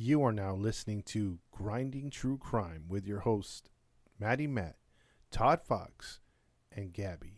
You are now listening to Grinding True Crime with your host, Maddie Matt, Todd Fox, and Gabby.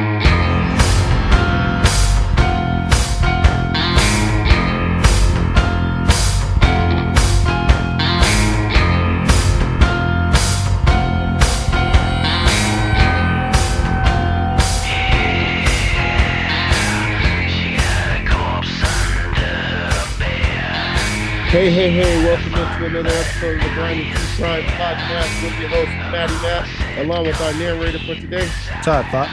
Hey, hey, hey, welcome to another episode of the Grinding True Crime Podcast with your host, Matty Matt, along with our narrator for today. Todd Fox.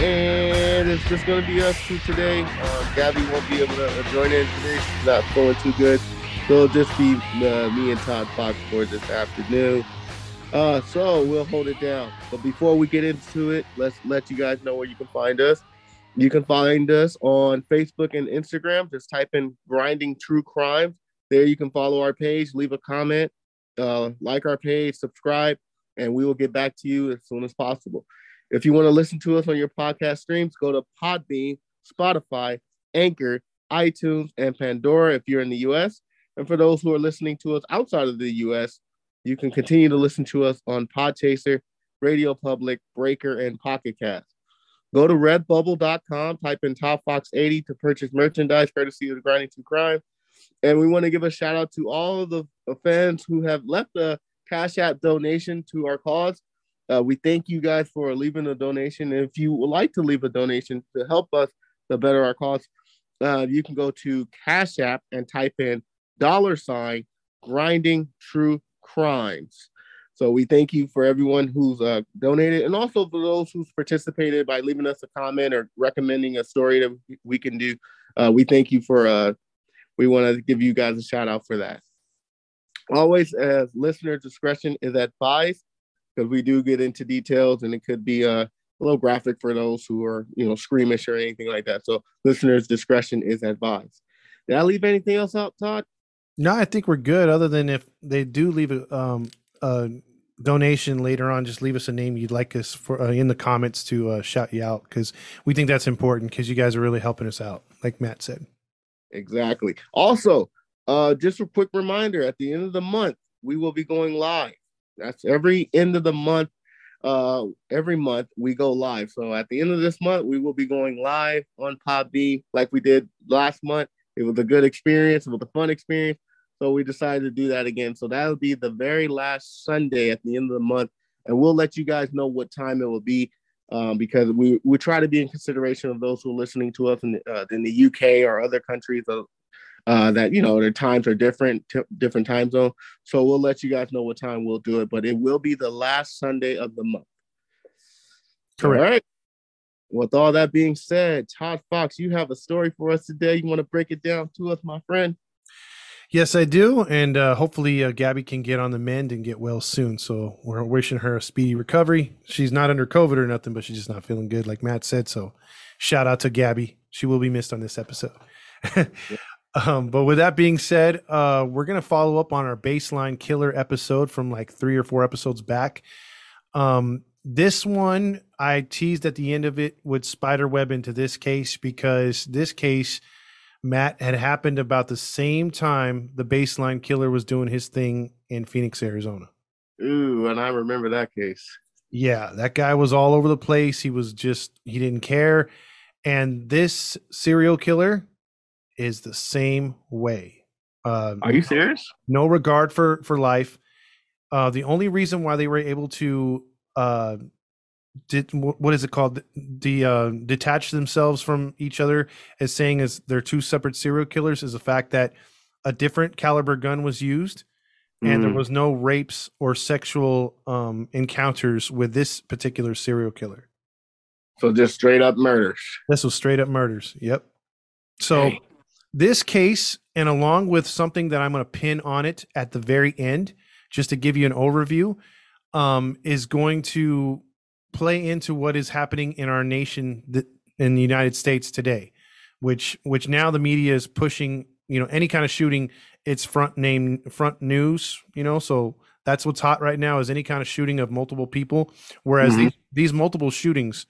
And it's just going to be us two today. Uh, Gabby won't be able to join in today. She's not feeling too good. So it'll just be uh, me and Todd Fox for this afternoon. Uh, so we'll hold it down. But before we get into it, let's let you guys know where you can find us. You can find us on Facebook and Instagram. Just type in Grinding True Crimes. There you can follow our page, leave a comment, uh, like our page, subscribe, and we will get back to you as soon as possible. If you want to listen to us on your podcast streams, go to Podbean, Spotify, Anchor, iTunes, and Pandora if you're in the US. And for those who are listening to us outside of the US, you can continue to listen to us on Podchaser, Radio Public, Breaker, and Pocket Cast. Go to redbubble.com, type in Top Fox 80 to purchase merchandise courtesy of the Grinding True Crime. And we want to give a shout out to all of the fans who have left a Cash App donation to our cause. Uh, we thank you guys for leaving a donation. If you would like to leave a donation to help us to better our cause, uh, you can go to Cash App and type in dollar sign grinding true crimes. So we thank you for everyone who's uh, donated and also for those who's participated by leaving us a comment or recommending a story that we can do. Uh, we thank you for uh, we want to give you guys a shout out for that. Always, as listener discretion is advised, because we do get into details and it could be uh, a little graphic for those who are, you know, squeamish or anything like that. So, listeners' discretion is advised. Did I leave anything else out, Todd? No, I think we're good. Other than if they do leave a, um, a donation later on, just leave us a name you'd like us for uh, in the comments to uh, shout you out because we think that's important because you guys are really helping us out, like Matt said. Exactly. Also, uh, just a quick reminder at the end of the month, we will be going live. That's every end of the month. Uh, every month we go live. So at the end of this month, we will be going live on Podbean like we did last month. It was a good experience. It was a fun experience. So we decided to do that again. So that'll be the very last Sunday at the end of the month. And we'll let you guys know what time it will be um, because we, we try to be in consideration of those who are listening to us in the, uh, in the UK or other countries uh, uh, that, you know, their times are different, t- different time zone. So we'll let you guys know what time we'll do it, but it will be the last Sunday of the month. Correct. All right. With all that being said, Todd Fox, you have a story for us today. You want to break it down to us, my friend? Yes, I do, and uh, hopefully uh, Gabby can get on the mend and get well soon. So we're wishing her a speedy recovery. She's not under COVID or nothing, but she's just not feeling good, like Matt said. So shout out to Gabby. She will be missed on this episode. um, but with that being said, uh, we're gonna follow up on our baseline killer episode from like three or four episodes back. Um, this one I teased at the end of it would spiderweb into this case because this case. Matt had happened about the same time the baseline killer was doing his thing in Phoenix, Arizona. Ooh, and I remember that case. Yeah, that guy was all over the place. He was just, he didn't care. And this serial killer is the same way. Uh, Are you serious? no regard for for life. Uh, the only reason why they were able to uh, did what is it called? The uh, detach themselves from each other as saying as they're two separate serial killers is the fact that a different caliber gun was used, and there Mm. was no rapes or sexual um, encounters with this particular serial killer. So just straight up murders. This was straight up murders. Yep. So Dang. this case, and along with something that I'm going to pin on it at the very end, just to give you an overview, um, is going to play into what is happening in our nation th- in the United States today, which which now the media is pushing. You know, any kind of shooting, it's front name front news. You know, so that's what's hot right now is any kind of shooting of multiple people. Whereas Mhm. these these multiple shootings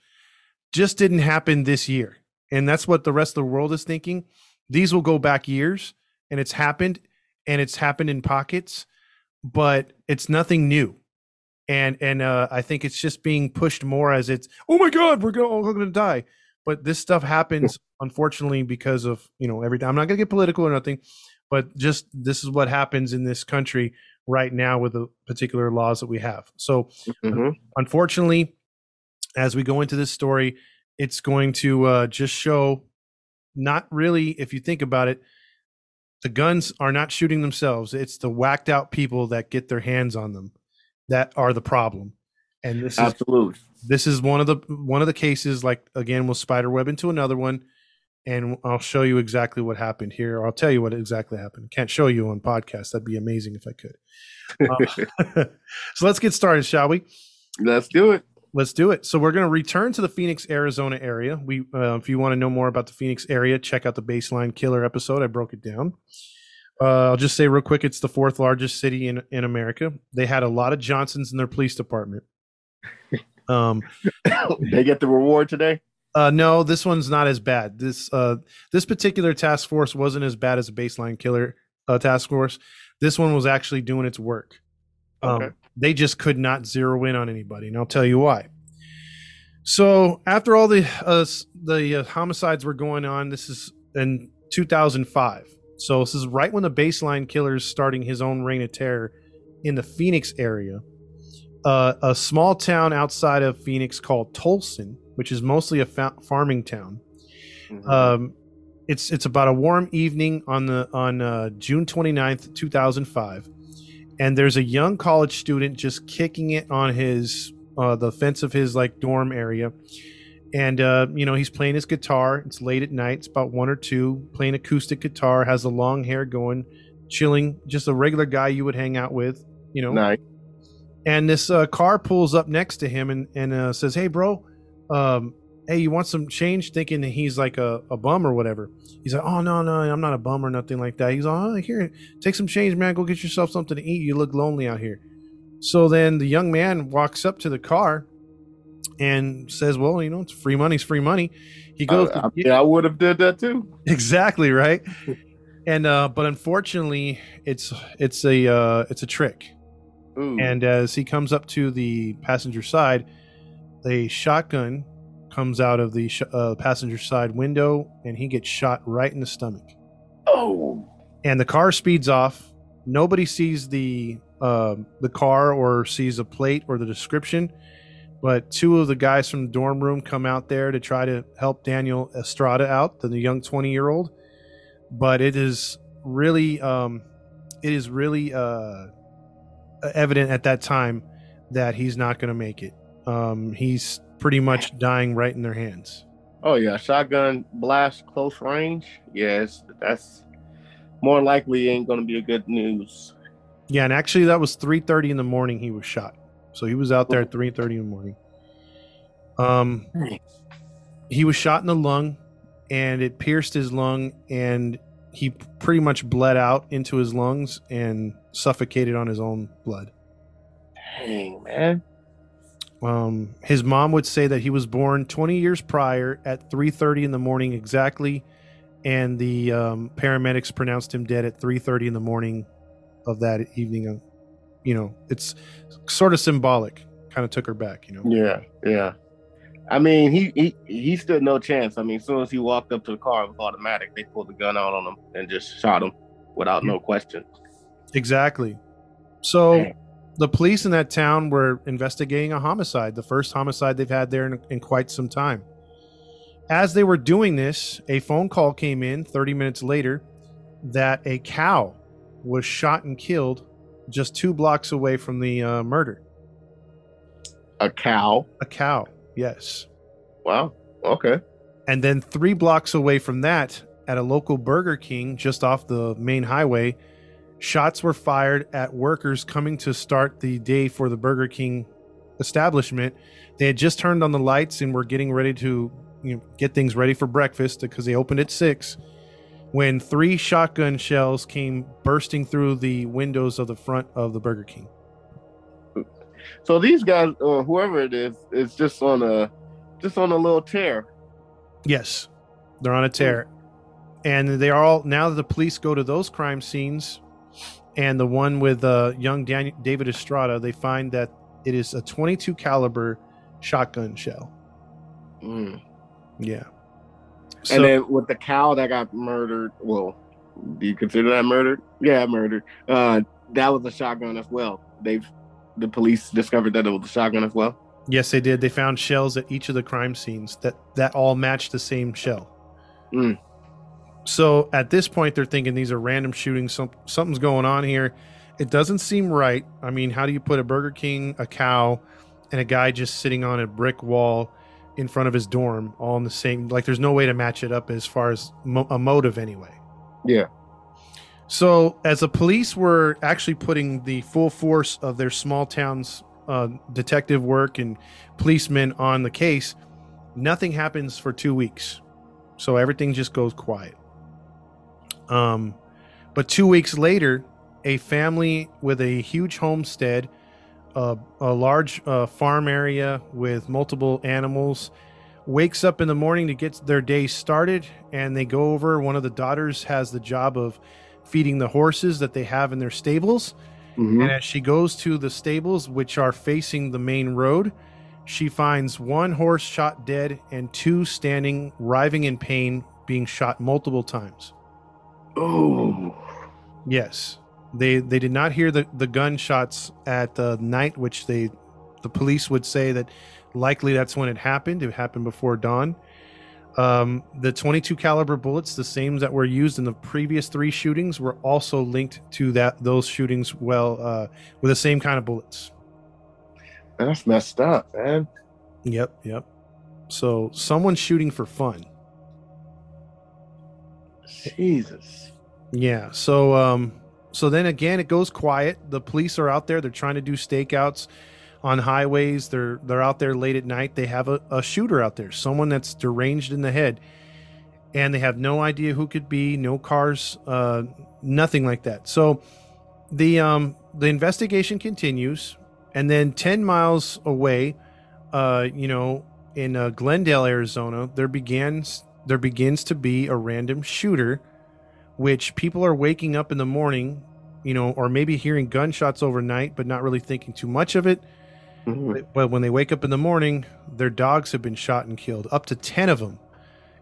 just didn't happen this year, and that's what the rest of the world is thinking. These will go back years, and it's happened, and it's happened in pockets, but it's nothing new and and uh, I think it's just being pushed more as it's oh my god we're going we're going to die, but this stuff happens unfortunately because of you know every time I'm not going to get political or nothing, but just this is what happens in this country right now with the particular laws that we have. So Mhm. unfortunately, as we go into this story, it's going to uh, just show not really if you think about it. The guns are not shooting themselves. It's the whacked out people that get their hands on them that are the problem. And this is this is one of the one of the cases like again we'll spider web into another one and I'll show you exactly what happened here. Or I'll tell you what exactly happened. Can't show you on podcast. That'd be amazing if I could. Uh, so let's get started, shall we? Let's do it. Let's do it. So we're going to return to the Phoenix, Arizona area. We, uh, if you want to know more about the Phoenix area, check out the Baseline Killer episode. I broke it down. Uh, I'll just say real quick, it's the fourth largest city in in America. They had a lot of Johnsons in their police department. Um, they get the reward today. uh, no, this one's not as bad. This uh, this particular task force wasn't as bad as a Baseline Killer uh, task force. This one was actually doing its work. Okay. Um, they just could not zero in on anybody, and I'll tell you why. So after all the uh, the uh, homicides were going on, this is in 2005. So this is right when the baseline killer is starting his own reign of terror in the Phoenix area. Uh, a small town outside of Phoenix called Tolleson, which is mostly a fa- farming town. Mhm. Um, it's it's about a warm evening on the on uh, June 29th, 2005, and there's a young college student just kicking it on his uh, the fence of his like dorm area, and uh, you know he's playing his guitar. It's late at night. It's about one or two. Playing acoustic guitar. Has the long hair going, chilling. Just a regular guy you would hang out with. You know nice. and this uh, car pulls up next to him and, and uh, says, "Hey, bro, um, hey, you want some change?" Thinking that he's like a, a bum or whatever. He's like, "Oh no, no, I'm not a bum or nothing like that." He's like, "Oh, here, take some change, man. Go get yourself something to eat. You look lonely out here." So then the young man walks up to the car and says, "Well, you know, it's free money. It's free money." He goes, I, I, yeah, I would have did that too. exactly right and uh but unfortunately it's it's a uh it's a trick Ooh. and as he comes up to the passenger side, a shotgun comes out of the sh- uh, passenger side window, and he gets shot right in the stomach. oh, And the car speeds off. Nobody sees the um the car or sees a plate or the description, but two of the guys from the dorm room come out there to try to help Daniel Estrada out, the young twenty year old. But it is really, um, it is really uh, evident at that time that he's not going to make it. Um, he's pretty much dying right in their hands. oh yeah, shotgun blast close range. Yes, that's more likely ain't gonna be a good news. Yeah, and actually, that was three thirty in the morning. He was shot, so he was out there at three thirty in the morning. Um, he was shot in the lung, and it pierced his lung, and he pretty much bled out into his lungs and suffocated on his own blood. Dang man. Um, his mom would say that he was born 20 years prior at 3:30 in the morning exactly, and the um, paramedics pronounced him dead at 3:30 in the morning of that evening. You know, it's sort of symbolic. Kind of took her back. You know. Yeah, yeah. I mean, he he he stood no chance. I mean, as soon as he walked up to the car, it was automatic. They pulled the gun out on him and just shot him without no question. Exactly. So Man. the police in that town were investigating a homicide, the first homicide they've had there in, in quite some time. As they were doing this, a phone call came in 30 minutes later that a cow was shot and killed just two blocks away from the uh, murder. A cow. A cow, yes. Wow. Okay. And then three blocks away from that, at a local Burger King just off the main highway, shots were fired at workers coming to start the day for the Burger King establishment. They had just turned on the lights and were getting ready to you know, get things ready for breakfast because they opened at six. When three shotgun shells came bursting through the windows of the front of the Burger King. So these guys, or whoever it is, is just on a just on a little tear. Yes, they're on a tear, and they are all now that the police go to those crime scenes, and the one with uh, young Dan- David Estrada, they find that it is a 22 caliber shotgun shell. Mm. Yeah. So, and then with the cow that got murdered, well, do you consider that murdered? Yeah, murdered. Uh, that was a shotgun as well. They've the police discovered that it was a shotgun as well. yes, they did. They found shells at each of the crime scenes that that all matched the same shell. Mm. So at this point, they're thinking these are random shootings. Some, something's going on here. It doesn't seem right. I mean, how do you put a Burger King, a cow, and a guy just sitting on a brick wall in front of his dorm all in the same? Like, there's no way to match it up as far as mo- a motive, anyway. Yeah. So, as the police were actually putting the full force of their small town's uh, detective work and policemen on the case, nothing happens for two weeks. So everything just goes quiet. Um, but two weeks later, a family with a huge homestead, uh, a large uh, farm area with multiple animals, wakes up in the morning to get their day started, and they go over. One of the daughters has the job of feeding the horses that they have in their stables. Mhm. And as she goes to the stables, which are facing the main road, she finds one horse shot dead and two standing, writhing in pain, being shot multiple times. Oh. Yes, they they did not hear the the gunshots at uh, night, which they the police would say that likely that's when it happened. It happened before dawn. Um, the 22 caliber bullets, the same that were used in the previous three shootings, were also linked to that those shootings. Well, uh, with the same kind of bullets. That's messed up, man. Yep, yep. So someone's shooting for fun. Jesus. Yeah. So um so then again it goes quiet. The police are out there, they're trying to do stakeouts on highways. They're they're out there late at night. They have a, a shooter out there, someone that's deranged in the head. And they have no idea who could be, no cars, uh nothing like that. So the um the investigation continues and then 10 miles away uh you know in uh, Glendale, Arizona, there begins there begins to be a random shooter which people are waking up in the morning, you know, or maybe hearing gunshots overnight, but not really thinking too much of it. Mhm. But when they wake up in the morning, their dogs have been shot and killed. Up to 10 of them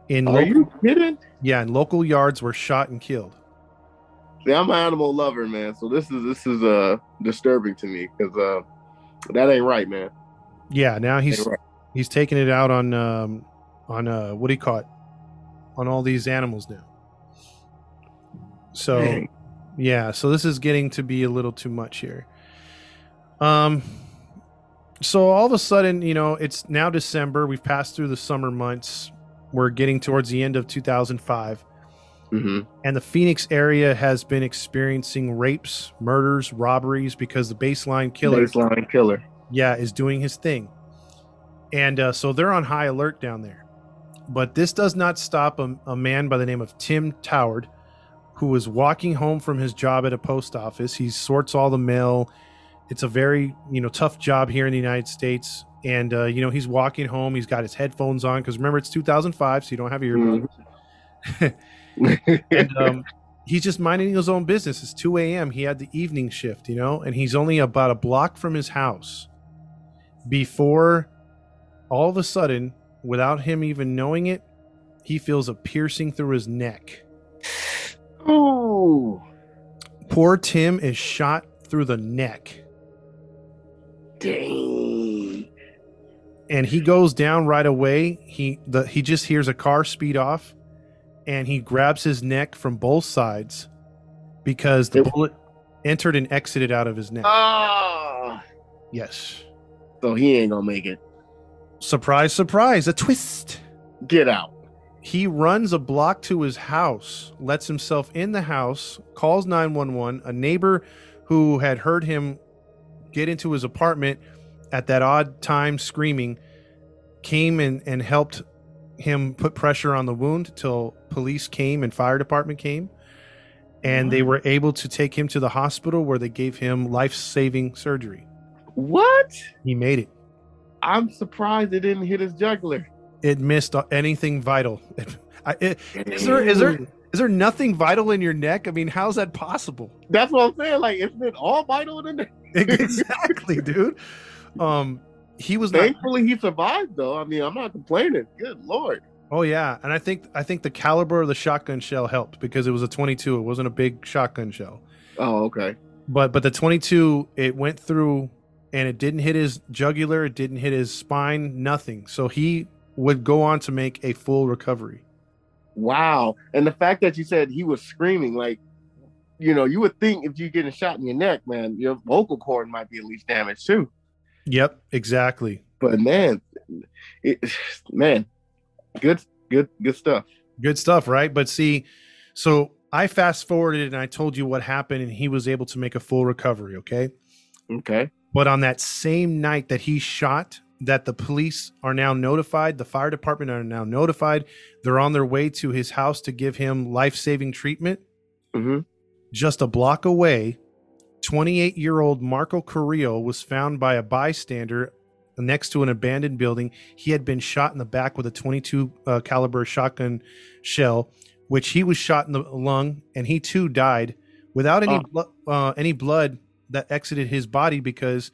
in Are local, you kidding? yeah, in local yards were shot and killed. See, I'm an animal lover, man. So this is this is uh disturbing to me because uh that ain't right, man. Yeah, now he's right. he's taking it out on um on uh what do you call it? On all these animals now. So Dang. yeah so this is getting to be a little too much here um so all of a sudden you know it's now december we've passed through the summer months we're getting towards the end of 2005 Mhm. and the phoenix area has been experiencing rapes murders robberies because the baseline killer Baseline killer. yeah, is doing his thing. And uh, so they're on high alert down there. But this does not stop a, a man by the name of Tim Tordai, who was walking home from his job at a post office. He sorts all the mail. It's a very you know tough job here in the United States. And uh, you know he's walking home. He's got his headphones on because remember it's 2005, so you don't have earbuds. and um, he's just minding his own business. It's 2 a.m. He had the evening shift, you know, and he's only about a block from his house before all of a sudden, without him even knowing it, he feels a piercing through his neck. Oh, Poor Tim is shot through the neck. dang. and he goes down right away. He the he just hears a car speed off, and he grabs his neck from both sides because the It- bullet entered and exited out of his neck. Ah. yes, So he ain't gonna make it. surprise, surprise, a twist. Get out. He runs a block to his house, lets himself in the house, calls 911. A neighbor who had heard him get into his apartment at that odd time screaming came and, and helped him put pressure on the wound till police came and fire department came and they were able to take him to the hospital where they gave him life-saving surgery What? he made it I'm surprised it didn't hit his jugular. It missed anything vital I, it, is there is there is there nothing vital in your neck i mean how's that possible That's what I'm saying. Like, isn't it all vital in there? exactly dude um he was not Thankfully, he survived, though. I mean, I'm not complaining. Good lord. Oh yeah, and I think I think the caliber of the shotgun shell helped because it was a 22. It wasn't a big shotgun shell, Oh, okay. but but the 22 it went through and it didn't hit his jugular, it didn't hit his spine, nothing. So he would go on to make a full recovery. Wow. And the fact that you said he was screaming, like, you know, you would think if you get a shot in your neck, man, your vocal cord might be at least damaged too. Yep, exactly. But man, it, man, good, good, good stuff. Good stuff, right? But see, so I fast forwarded and I told you what happened, and he was able to make a full recovery. Okay. Okay. But on that same night that he shot, that the police are now notified, the fire department are now notified. They're on their way to his house to give him life saving treatment. hmm Just a block away, 28 year old Marco Carrillo was found by a bystander next to an abandoned building. He had been shot in the back with a 22 uh, caliber shotgun shell, which he was shot in the lung, and he too died without any Oh. blo- uh, any blood that exited his body because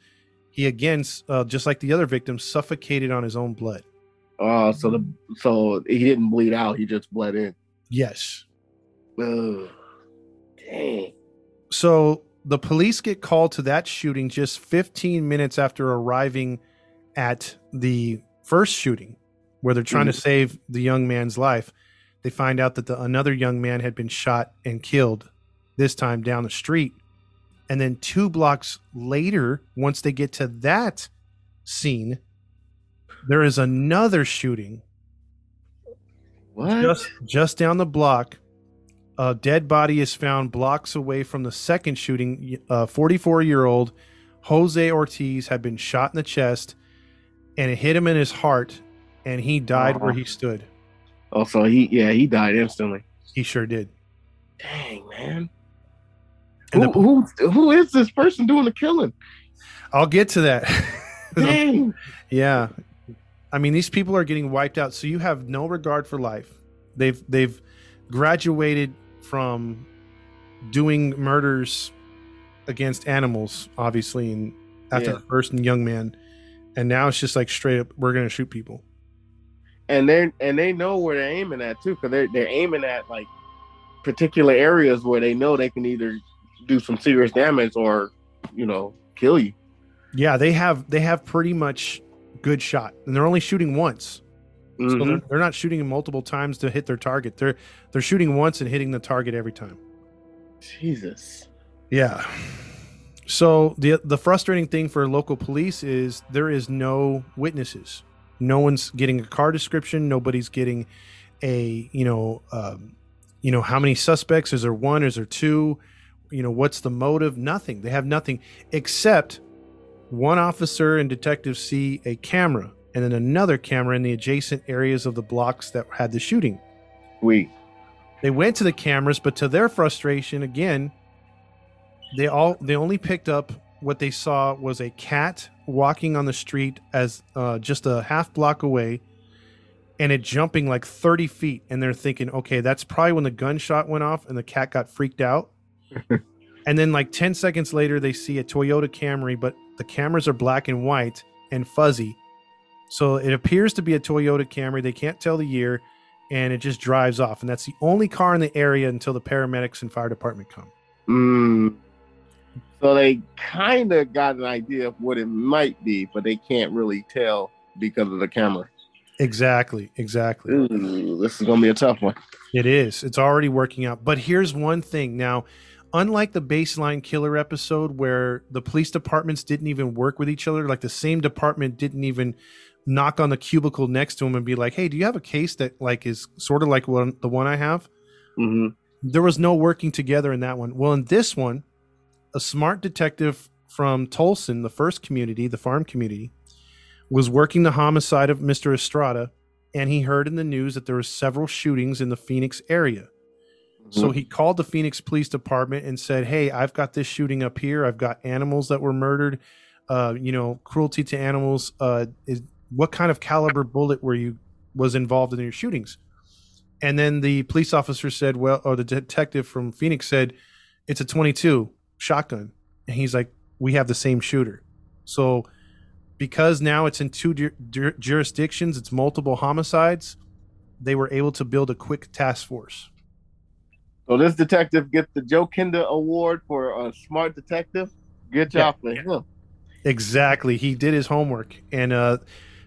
he again, uh, just like the other victims, suffocated on his own blood. Oh, so the so he didn't bleed out. He just bled in. Yes. Ugh. Dang. So the police get called to that shooting just 15 minutes after arriving at the first shooting, where they're trying to save the young man's life. They find out that the, another young man had been shot and killed, this time down the street. And then two blocks later, once they get to that scene, there is another shooting What? just just down the block a dead body is found blocks away from the second shooting a uh, 44 year old jose ortiz had been shot in the chest and it hit him in his heart and he died where he stood oh, so he yeah he died instantly. he sure did Dang man. Who, the- who who is this person doing the killing? i'll get to that Dang. yeah i mean these people are getting wiped out so you have no regard for life they've they've graduated from doing murders against animals obviously and after Yeah. the first young man and now it's just like straight up we're gonna shoot people and they and they know where they're aiming at too, because they're they're aiming at like particular areas where they know they can either do some serious damage or you know kill you. yeah they have they have pretty much good shot and they're only shooting once so Mhm. they're, they're not shooting multiple times to hit their target they're they're shooting once and hitting the target every time Jesus. Yeah. So the the frustrating thing for local police is there is no witnesses. No one's getting a car description. Nobody's getting a you know um, you know how many suspects is there one is there two you know what's the motive? Nothing. They have nothing except one officer and detective see a camera and then another camera in the adjacent areas of the blocks that had the shooting. We. they went to the cameras but to their frustration again they all they only picked up what they saw was a cat walking on the street as uh, just a half block away and it jumping like 30 feet. And they're thinking okay that's probably when the gunshot went off and the cat got freaked out and then like 10 seconds later they see a toyota camry but the cameras are black and white and fuzzy so it appears to be a toyota camry they can't tell the year and it just drives off and that's the only car in the area until the paramedics and fire department come Mm. So they kind of got an idea of what it might be, but they can't really tell because of the camera. exactly exactly Ooh, this is gonna be a tough one. It is. It's already working out. But here's one thing. Now, unlike the baseline killer episode where the police departments didn't even work with each other, like the same department didn't even knock on the cubicle next to him and be like, "Hey, do you have a case that like is sort of like one the one I have?" hmm There was no working together in that one. Well, in this one, a smart detective from Tolleson, the first community, the farm community, was working the homicide of Mr. Estrada, and he heard in the news that there were several shootings in the Phoenix area. So he called the Phoenix Police Department and said, "Hey, I've got this shooting up here. I've got animals that were murdered. Uh, you know, cruelty to animals. Uh, is what kind of caliber bullet were you was involved in your shootings?" And then the police officer said, "Well, or the detective from Phoenix said, it's a 22 shotgun." And he's like, "We have the same shooter." So because now it's in two ju- ju- jurisdictions, it's multiple homicides. They were able to build a quick task force. So this detective gets the Joe Kinder Award for a smart detective. Good job for him. Exactly. He did his homework. And uh,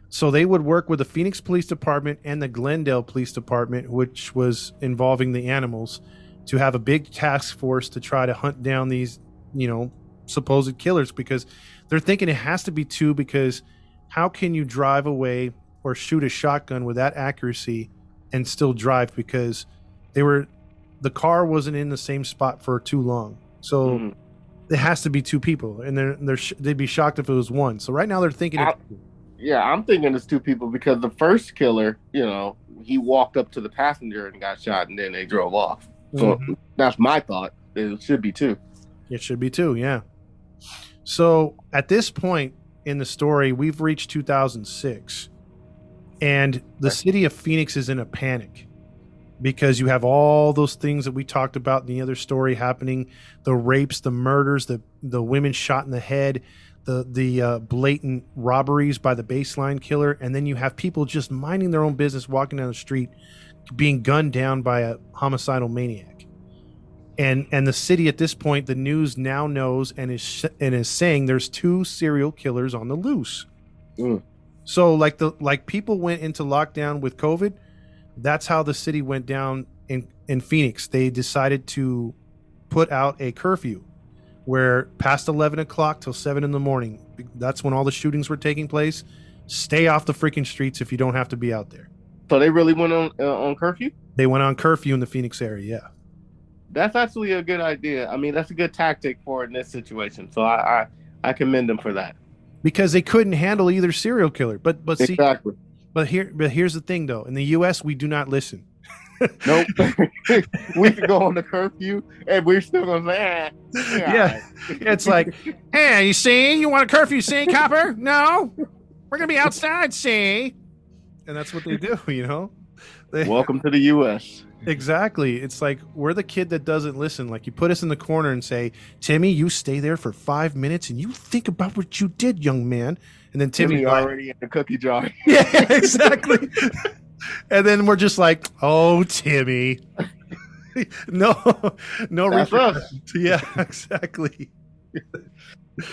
so they would work with the Phoenix Police Department and the Glendale Police Department, which was involving the animals, to have a big task force to try to hunt down these, you know, supposed killers because they're thinking it has to be two because how can you drive away or shoot a shotgun with that accuracy and still drive because they were the car wasn't in the same spot for too long. So Mhm. it has to be two people, and they're, they're sh- they'd be shocked if it was one. So right now they're thinking, I- it's, Yeah, I'm thinking it's two people because the first killer, you know, he walked up to the passenger and got shot, and then they drove off. So Mhm. that's my thought. It should be two. it should be two, yeah. So at this point in the story, we've reached 2006, and the city of Phoenix is in a panic because you have all those things that we talked about in the other story happening: the rapes, the murders, the the women shot in the head, the the uh, blatant robberies by the baseline killer, and then you have people just minding their own business, walking down the street, being gunned down by a homicidal maniac. And and the city at this point, the news now knows and is sh- and is saying there's two serial killers on the loose. Mm. So like the like people went into lockdown with COVID, that's how the city went down in in Phoenix. They decided to put out a curfew where past 11 o'clock till 7 in the morning that's when all the shootings were taking place stay off the freaking streets if you don't have to be out there So they really went on uh, on curfew. they went on curfew in the phoenix area yeah That's actually a good idea. I mean, that's a good tactic for in this situation. So I I, I commend them for that. because they couldn't handle either serial killer but but see Exactly. But here but here's the thing though in the us we do not listen Nope. we could go on the curfew and we're still gonna say, eh, Yeah. it's like hey you see you want a curfew see copper no we're gonna be outside see and that's what they do you know They- Welcome to the U.S. Exactly. It's like we're the kid that doesn't listen. Like you put us in the corner and say, Timmy, you stay there for five minutes and you think about what you did, young man. And then Timmy, Timmy already in the cookie jar. yeah, exactly. and then we're just like, oh, Timmy. no, no, That's us. yeah, exactly.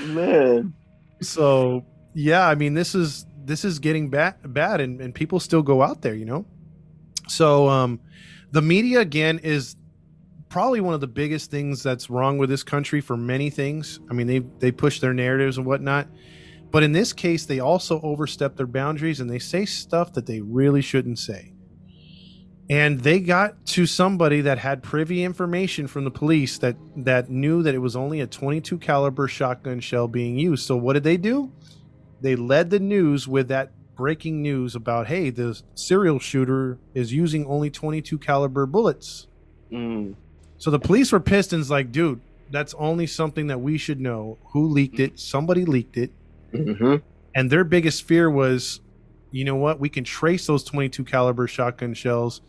Man. So yeah, I mean, this is this is getting bad, bad, and, and people still go out there, you know. So um, the media again is probably one of the biggest things that's wrong with this country for many things. I mean, they they push their narratives and whatnot, but in this case, they also overstep their boundaries and they say stuff that they really shouldn't say. And they got to somebody that had privy information from the police that that knew that it was only a 22 caliber shotgun shell being used. So what did they do? They led the news with that breaking news about hey, the serial shooter is using only 22 caliber bullets. Mm. So the police were pistons like, dude, that's only something that we should know. Who leaked it? Somebody leaked it. Hmm And their biggest fear was, you know what? We can trace those 22 caliber shotgun shells,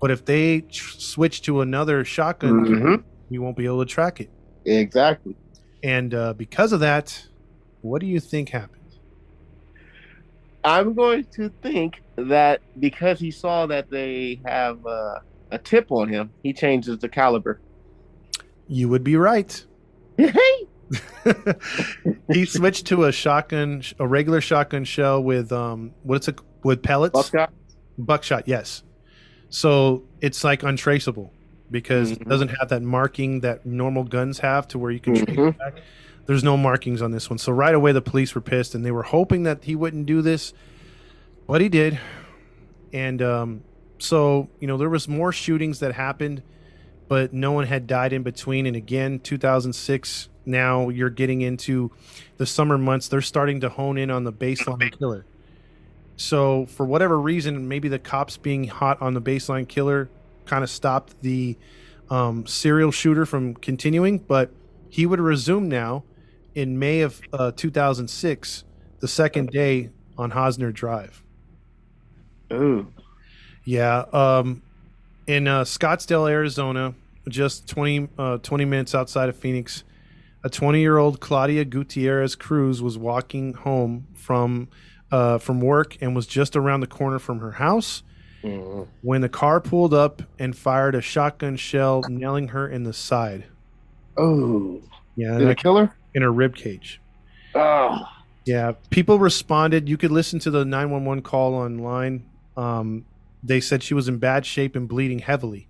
but if they tr- switch to another shotgun, hmm we won't be able to track it. Exactly. And uh, because of that, what do you think happened? I'm going to think that because he saw that they have uh, a tip on him, he changes the caliber. You would be right. he switched to a shotgun, a regular shotgun shell with um, what's it with pellets? Buckshot. Buckshot, yes. So it's like untraceable because it Mhm. doesn't have that marking that normal guns have to where you can trace Mhm. it back. There's no markings on this one. So right away the police were pissed and they were hoping that he wouldn't do this, but he did. And um, so, you know, there was more shootings that happened but no one had died in between. And again, 2006. Now you're getting into the summer months. They're starting to hone in on the baseline killer. So for whatever reason, maybe the cops being hot on the baseline killer kind of stopped the um, serial shooter from continuing, but he would resume now in May of uh, 2006, the second day on Hosner Drive. Ooh. Yeah, um, in uh, Scottsdale, Arizona, just 20, uh, 20 minutes outside of Phoenix, a 20 year old Claudia Gutierrez Cruz was walking home from uh, from work and was just around the corner from her house Mhm. when the car pulled up and fired a shotgun shell, nailing her in the side. Oh. Yeah, Did it kill her? in her rib cage. Oh. Yeah, people responded. You could listen to the 911 call online. Um, they said she was in bad shape and bleeding heavily.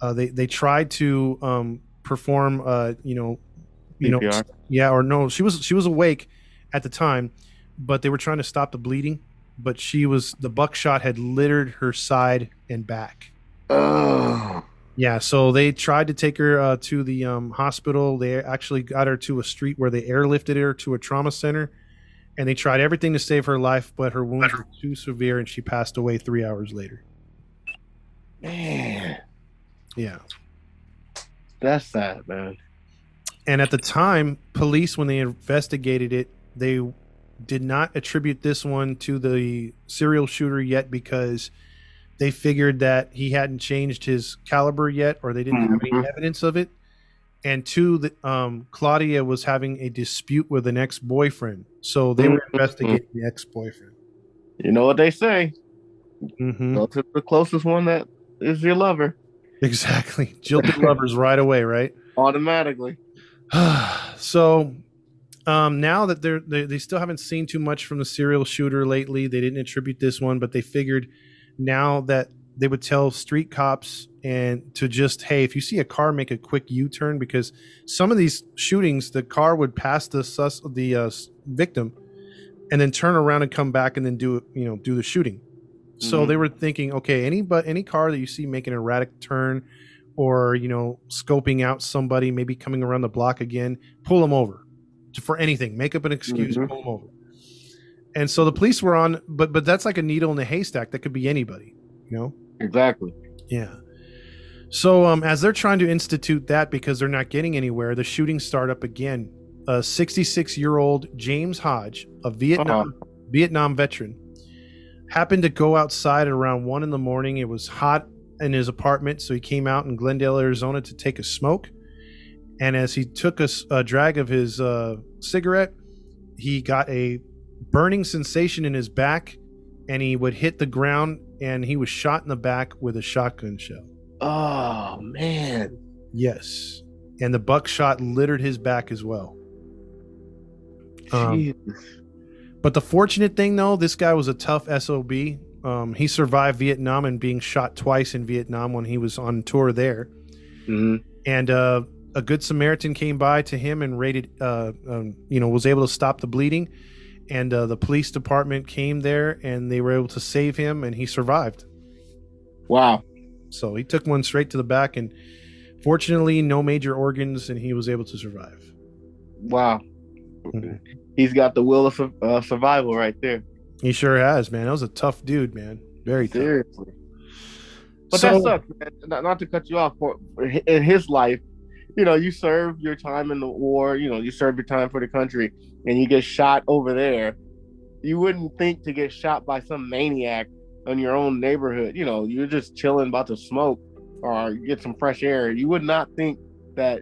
Uh, they they tried to um, perform, uh, you know, you know, CPR. yeah, or no, she was she was awake at the time, but they were trying to stop the bleeding. But she was the buckshot had littered her side and back. Oh. Yeah, so they tried to take her uh, to the um, hospital. They actually got her to a street where they airlifted her to a trauma center, and they tried everything to save her life, but her wounds were too severe, and she passed away three hours later. Man. Yeah, That's sad, man. And at the time, police when they investigated it, they did not attribute this one to the serial shooter yet because they figured that he hadn't changed his caliber yet, or they didn't have any Mhm. evidence of it. And two, that um, Claudia was having a dispute with an ex boyfriend, so they were Mhm. investigating the ex boyfriend. You know what they say? hmm Go to the closest one that is your lover Exactly, jilted lovers right away, right? automatically. so um, now that they're they, they still haven't seen too much from the serial shooter lately they didn't attribute this one but they figured now that they would tell street cops and to just hey if you see a car make a quick u-turn because some of these shootings the car would pass the sus the uh, victim and then turn around and come back and then do you know do the shooting so Mhm. they were thinking okay any but any car that you see make an erratic turn or you know scoping out somebody maybe coming around the block again pull them over to- for anything. Make up an excuse Mhm. pull them over. And so the police were on but but that's like a needle in a haystack that could be anybody you know? Exactly. yeah. So um as they're trying to institute that because they're not getting anywhere the shootings start up again. A 66 year old james hodge a vietnam vietnam veteran happened to go outside at around one in the morning. It was hot in his apartment so he came out in glendale arizona to take a smoke. And as he took a drag of his uh, cigarette he got a burning sensation in his back and he would hit the ground and he was shot in the back with a shotgun shell. Oh man. yes. And the buckshot littered his back as well. Um, But the fortunate thing, though, this guy was a tough SOB. Um, he survived Vietnam and being shot twice in Vietnam when he was on tour there. Mhm. And uh, a good Samaritan came by to him and raided, uh, um, you know, was able to stop the bleeding. And uh, the police department came there and they were able to save him and he survived. Wow. So he took one straight to the back and fortunately, no major organs and he was able to survive. Wow. Mhm. He's got the will of uh, survival right there. He sure has, man. That was a tough dude, man. Very tough. Seriously. But So- that sucks, man. Not, not to cut you off. For, in his life, you know, you serve your time in the war. You know, you serve your time for the country, and you get shot over there. You wouldn't think to get shot by some maniac in your own neighborhood. You know, you're just chilling, about to smoke or get some fresh air. You would not think that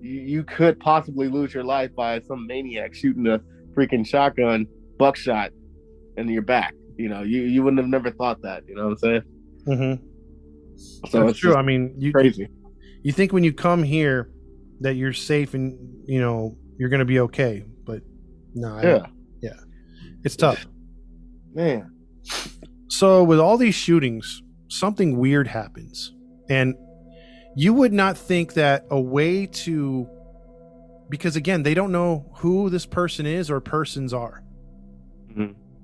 you could possibly lose your life by some maniac shooting a freaking shotgun buckshot in your back. You know, you you wouldn't have never thought that. You know what I'm saying? Mm-hmm. So That's it's true. I mean, you crazy. you think when you come here that you're safe and you know you're going to be okay, but no, I don't- Yeah, it's tough. man. So with all these shootings, something weird happens, and you would not think that a way to because again they don't know who this person is or persons are.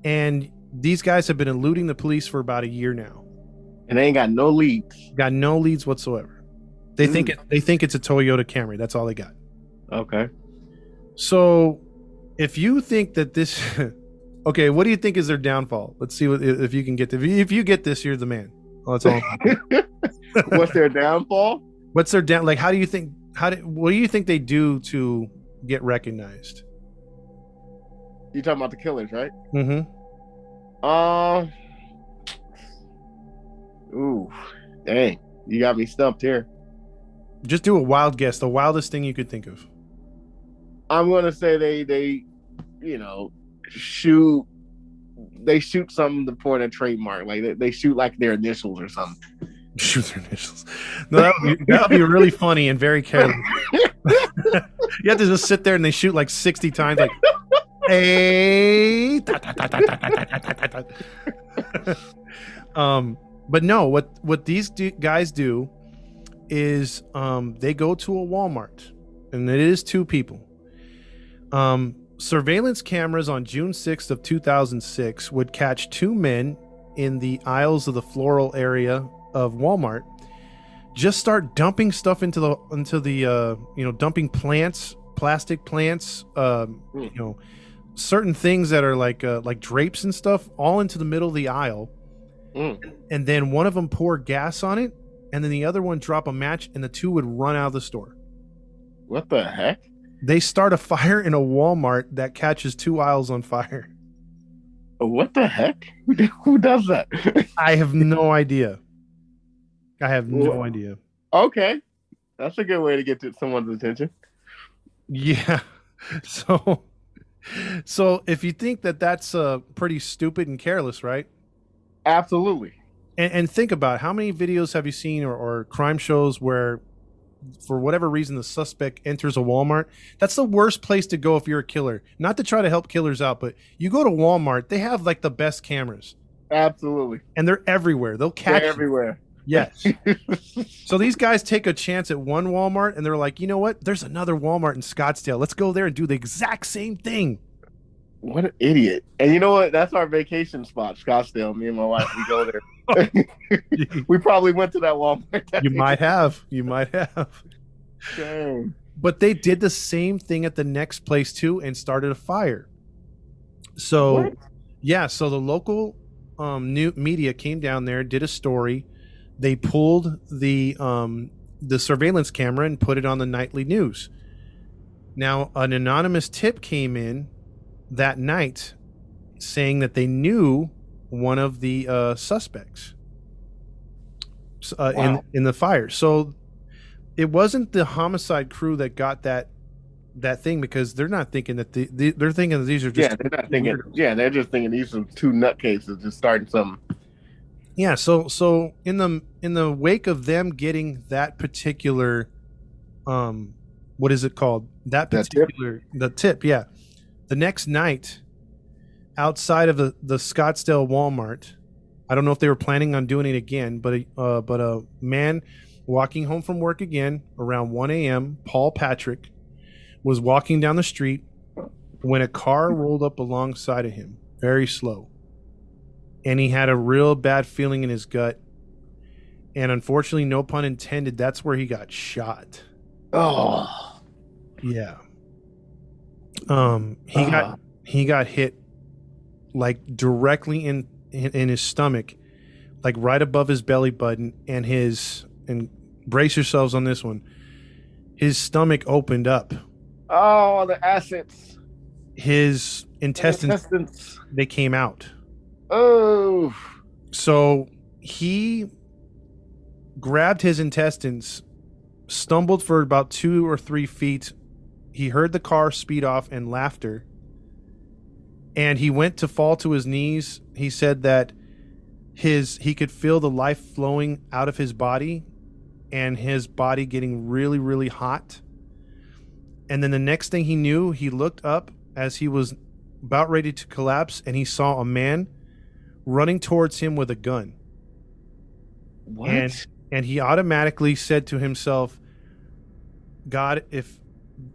And these guys have been eluding the police for about a year now. And they ain't got no leads. got no leads whatsoever. They mm. think it, they think it's a Toyota Camry. That's all they got. Okay. So, if you think that this, okay, what do you think is their downfall? Let's see what if you can get the if you get this, you're the man. Oh, that's all. What's their downfall? What's their down? Like, how do you think? How do what do you think they do to get recognized? You talking about the killers, right? Mm-hmm. Um. ooh, dang! You got me stumped here. Just do a wild guess. The wildest thing you could think of. I'm gonna say they they, you know, shoot. They shoot something for their trademark, like they, they shoot like their initials or something. Shoot their initials. No, that would, be, that would be really funny and very careless. you have to just sit there and they shoot like 60 times, like, hey. um, but no, what what these do, guys do is um, they go to a Walmart, and it is two people. Um, surveillance cameras on June 6th of 2006 would catch two men in the aisles of the floral area of Walmart just start dumping stuff into the into the uh, you know dumping plants, plastic plants, um, Hmm. you know certain things that are like uh, like drapes and stuff all into the middle of the aisle, Mm. and then one of them pour gas on it, and then the other one drop a match, and the two would run out of the store. What the heck? They start a fire in a Walmart that catches two aisles on fire. What the heck? Who, does that? I have no idea. I have no Well- idea. okay, that's a good way to get to someone's attention. Yeah. So, so if you think that that's uh, pretty stupid and careless, right? Absolutely. And, and think about how many videos have you seen or, or crime shows where, for whatever reason, the suspect enters a Walmart? That's the worst place to go if you're a killer. Not to try to help killers out, but you go to Walmart, they have like the best cameras, Absolutely. and they're everywhere. They'll catch. They're everywhere. Yes. So these guys take a chance at one Walmart and they're like, you know what? There's another Walmart in Scottsdale. Let's go there and do the exact same thing. What an idiot. And you know what? That's our vacation spot, Scottsdale. Me and my wife, we go there. we probably went to that Walmart. that you might have. You might have. Dang. But they did the same thing at the next place too and started a fire. So What? yeah, so the local um, new media came down there, did a story. They pulled the um, the surveillance camera and put it on the nightly news. Now, an anonymous tip came in that night saying that they knew one of the uh, suspects uh, in in the fire. So it wasn't the homicide crew that got that that thing because they're not thinking that the, the they're thinking that these are just Yeah, they're not thinking. weirdos. Yeah, they're just thinking these are two nutcases just starting something. Yeah, so so in the in the wake of them getting that particular um what is it called? That That tip? particular the tip, yeah. The next night outside of the the Scottsdale Walmart, I don't know if they were planning on doing it again, but a uh, but a man walking home from work again around 1 a.m., Paul Patrick was walking down the street when a car rolled up alongside of him, very slow and he had a real bad feeling in his gut. And unfortunately, no pun intended, that's where he got shot. Oh, Yeah. Um he Ah. got he got hit like directly in, in in his stomach, like right above his belly button and his and brace yourselves on this one. His stomach opened up. oh, the assets, His intestines intestines. they came out. Oh, So he grabbed his intestines, stumbled for about two or three feet. He heard the car speed off and laughter. And he went to fall to his knees. He said that his he could feel the life flowing out of his body and his body getting really, really hot. And then the next thing he knew, he looked up as he was about ready to collapse and he saw a man running towards him with a gun. what? And and he automatically said to himself, God, if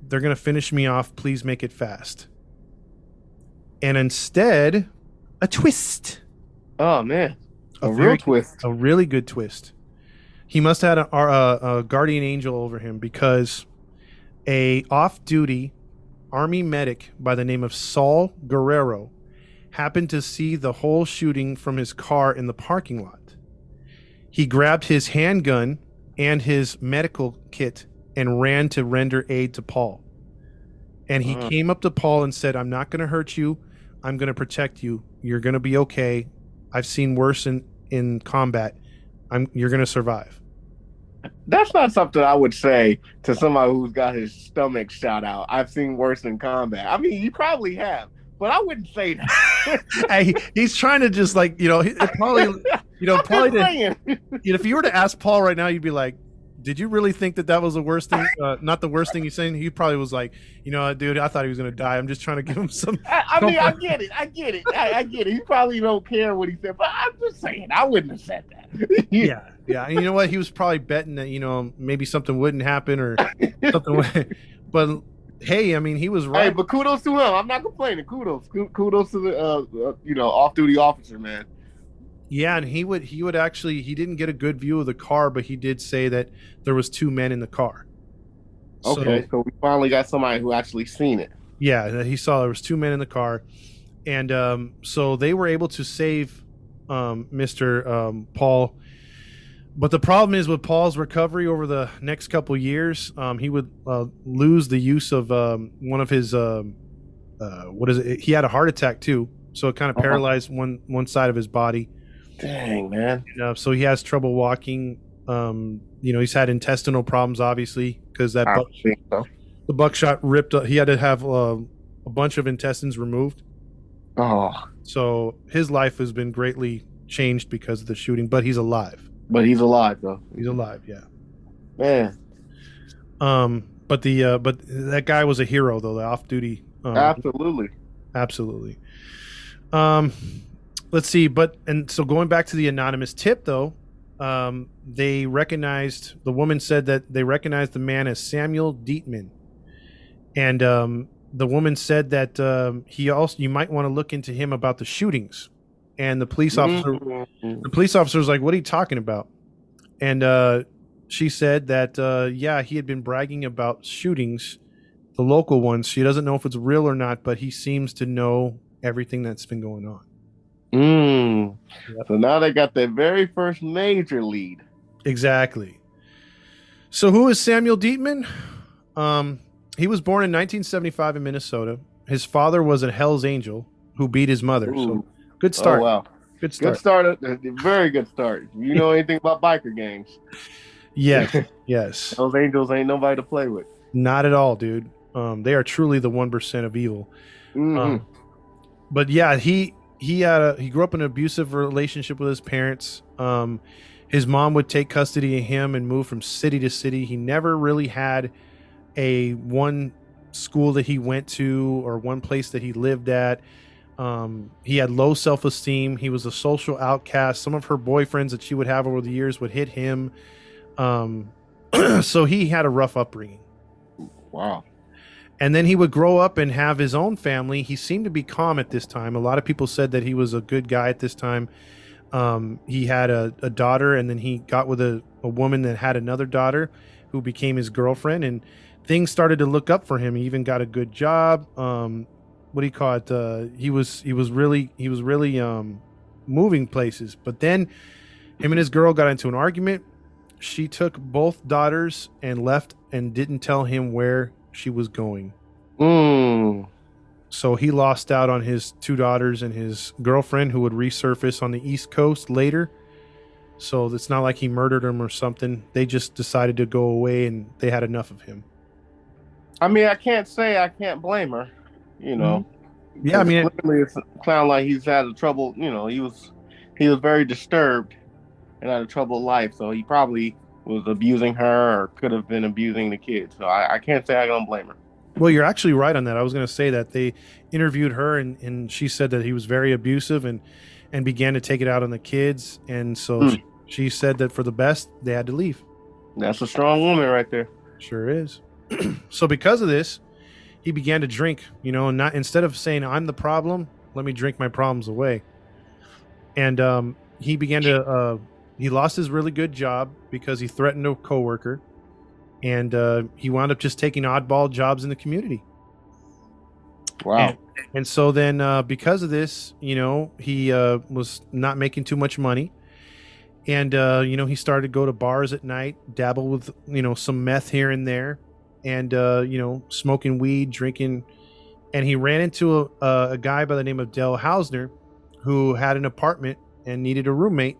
they're going to finish me off, please make it fast. And instead, a twist. oh man, A a, real very- twist. A really good twist. he must have had a, a, a guardian angel over him because a off-duty army medic by the name of Saul Guerrero happened to see the whole shooting from his car in the parking lot. He grabbed his handgun and his medical kit and ran to render aid to Paul. And he Uh. came up to Paul and said, I'm not going to hurt you. I'm going to protect you. You're going to be okay. I've seen worse in, in combat. I'm, you're going to survive. That's not something I would say to somebody who's got his stomach shot out. I've seen worse in combat. I mean, you probably have, but I wouldn't say that. hey, he's trying to just like, you know, he- probably, you know, probably you know, if you were to ask Paul right now, you'd be like, "Did you really think that that was the worst thing? Uh, not the worst thing he's saying." He probably was like, "You know, dude, I thought he was gonna die. I'm just trying to give him some." I, I mean, I get it. I get it. I, I get it. He probably don't care what he said, but I'm just saying, I wouldn't have said that. Yeah, yeah. And you know what? He was probably betting that you know maybe something wouldn't happen or something. but hey, I mean, he was right. Hey, but kudos to him. I'm not complaining. Kudos. Kudos to the uh, uh you know off-duty officer, man. yeah, and he would he would actually he didn't get a good view of the car, but he did say that there was two men in the car. Okay, so, we finally got somebody who actually seen it. Yeah, he saw there was two men in the car, and um, so they were able to save um, Mister um, Paul. But the problem is with Paul's recovery over the next couple years, um, he would uh, lose the use of um, one of his um, uh, what is it? He had a heart attack too, so it kind of Uh-huh. paralyzed one one side of his body. Dang, man. Uh, so he has trouble walking. Um, you know, he's had intestinal problems, obviously, because that buck, so. the buckshot ripped. He had to have uh, a bunch of intestines removed. Oh, So his life has been greatly changed because of the shooting, but he's alive. But he's alive though. He's alive, yeah. Man, Um, but the uh, but that guy was a hero though, the off-duty. Um, absolutely. absolutely. Um, let's see, but and so going back to the anonymous tip though, um, they recognized the woman said that they recognized the man as Samuel Dieteman, and um, the woman said that um, he also you might want to look into him about the shootings, and the police officer Mhm. the police officer was like, "What are you talking about?" And uh, she said that uh, yeah, he had been bragging about shootings, the local ones. She doesn't know if it's real or not, but he seems to know everything that's been going on. Mm. Yep. So now they got their very first major lead. Exactly. So who is Samuel Dieteman? Um, he was born in 1975 in Minnesota. His father was a Hell's Angel who beat his mother. So Ooh. Good start. Oh wow, Good start. good start. uh, Very good start. You know anything about biker gangs? Yes. yes. Those angels ain't nobody to play with. Not at all, dude. Um, they are truly the one percent of evil. Mhm. Um, but yeah, he he had a he grew up in an abusive relationship with his parents. Um, his mom would take custody of him and move from city to city. He never really had a one school that he went to or one place that he lived at. Um, he had low self esteem. He was a social outcast. Some of her boyfriends that she would have over the years would hit him. Um, so he had a rough upbringing wow. and then he would grow up and have his own family. He seemed to be calm at this time. A lot of people said that he was a good guy at this time. Um, he had a, a daughter, and then he got with a, a woman that had another daughter who became his girlfriend, and things started to look up for him. He even got a good job. Um, what do you call it? Uh, he was he was really he was really um, moving places. But then him and his girl got into an argument. She took both daughters and left and didn't tell him where she was going. Mm. So he lost out on his two daughters and his girlfriend, who would resurface on the East Coast later. So it's not like he murdered them or something. They just decided to go away and they had enough of him. I mean, I can't say I can't blame her. You know. Mm-hmm. Yeah, I mean, it- clearly it's sound like he's had a trouble. You know, he was he was very disturbed and had a troubled life. So he probably was abusing her or could have been abusing the kids. So I, I can't say I don't blame her. Well, you're actually right on that. I was going to say that they interviewed her and, and she said that he was very abusive and, and began to take it out on the kids. And so Hmm. she, she said that for the best, they had to leave. That's a strong woman right there. Sure is. so because of this, he began to drink, you know, not instead of saying I'm the problem, let me drink my problems away. And um, he began to uh, he lost his really good job because he threatened a coworker, and uh, he wound up just taking oddball jobs in the community. Wow. And, and so then, uh, because of this, you know, he uh, was not making too much money, and uh, you know, he started to go to bars at night, dabble with you know some meth here and there, and uh, you know, smoking weed, drinking, and he ran into a, a guy by the name of Dell Hausner, who had an apartment and needed a roommate,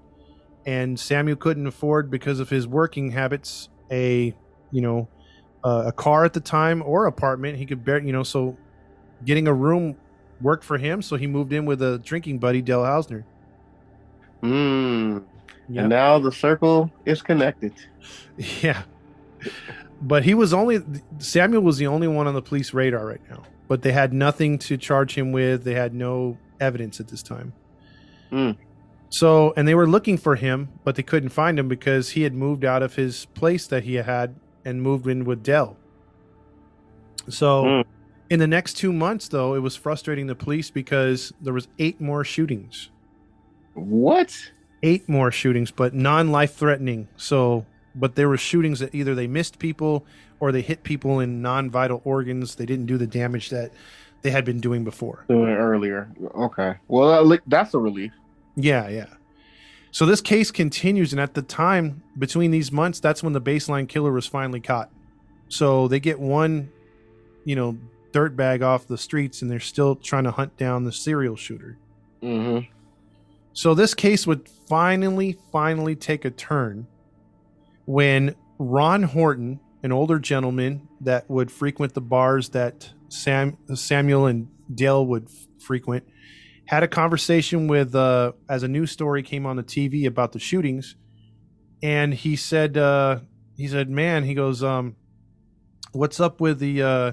and Samuel couldn't afford because of his working habits a you know uh, a car at the time or apartment. He could bear you know so getting a room worked for him, so he moved in with a drinking buddy, Dell Hausner. Mm. Yep. And now the circle is connected. Yeah. But he was only Samuel was the only one on the police radar right now. But they had nothing to charge him with. They had no evidence at this time. Hmm. So, and they were looking for him, but they couldn't find him because he had moved out of his place that he had and moved in with Dell. So, Hmm. in the next 2 months though, it was frustrating the police because there was 8 more shootings. What? eight more shootings, but non-life threatening. So, but there were shootings that either they missed people or they hit people in non-vital organs. They didn't do the damage that they had been doing before. Doing earlier. Okay. Well, that's a relief. Yeah, yeah. So this case continues, and at the time between these months, that's when the baseline killer was finally caught. So they get one, you know, dirtbag off the streets, and they're still trying to hunt down the serial shooter. Mm-hmm. So this case would finally, finally take a turn when Ron Horton, an older gentleman that would frequent the bars that Sam, Samuel and Dale would f- frequent, had a conversation with, uh, as a news story came on the TV about the shootings, and he said, uh, he said, man, he goes, um, what's up with the, uh,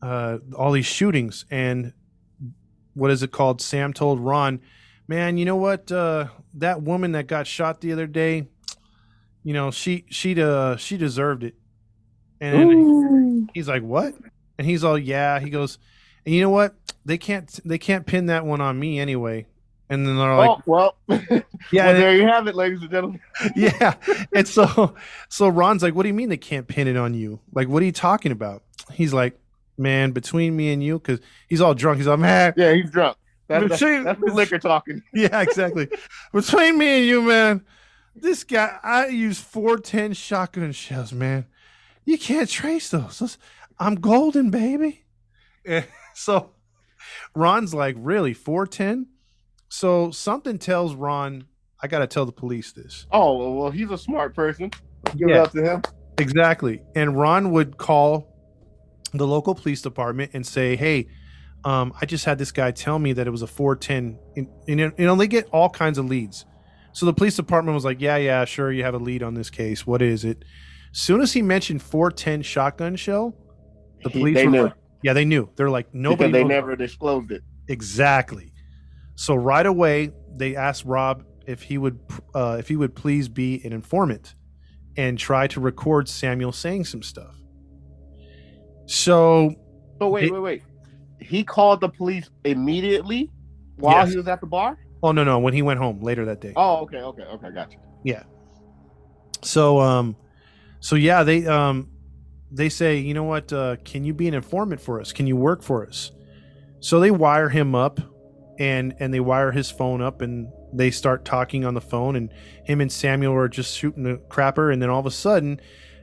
uh, all these shootings? And what is it called? Sam told Ron, man, you know what? Uh, that woman that got shot the other day, you know, she she uh she deserved it. And he's like, what? And he's all, yeah. He goes, and you know what? They can't they can't pin that one on me anyway. And then they're like, oh well. yeah, well, and- there you have it, ladies and gentlemen. yeah. And so so Ron's like, what do you mean they can't pin it on you? Like, what are you talking about? He's like, man, between me and you, because he's all drunk. He's like, man, Yeah, he's drunk. That's, But that's, that's the liquor talking. yeah, exactly. Between me and you, man, this guy, I use 410 shotgun shells, man. You can't trace those. Those- I'm golden, baby. Eh, so Ron's like, really, 410? So something tells Ron, I got to tell the police this. Oh well, well, he's a smart person. Give it up to him. Exactly. And Ron would call the local police department and say, "Hey, um, I just had this guy tell me that it was a 410." And, and you know, they get all kinds of leads. So the police department was like, "Yeah, yeah, sure, you have a lead on this case. What is it?" Soon as he mentioned 410 shotgun shell, the He- police they knew like, "Yeah, they knew." They're like, "Nobody because they never disclosed it. Exactly. So right away, they asked Rob if he would uh, if he would please be an informant and try to record Samuel saying some stuff. So So wait, He- wait, wait. He called the police immediately while Yes. he was at the bar. Oh no no when he went home later that day. Oh, okay, okay, okay, gotcha. Yeah. So um so yeah they um they say you know what uh, can you be an informant for us? Can you work for us? So they wire him up and and they wire his phone up and they start talking on the phone and him and Samuel are just shooting the crapper and then all of a sudden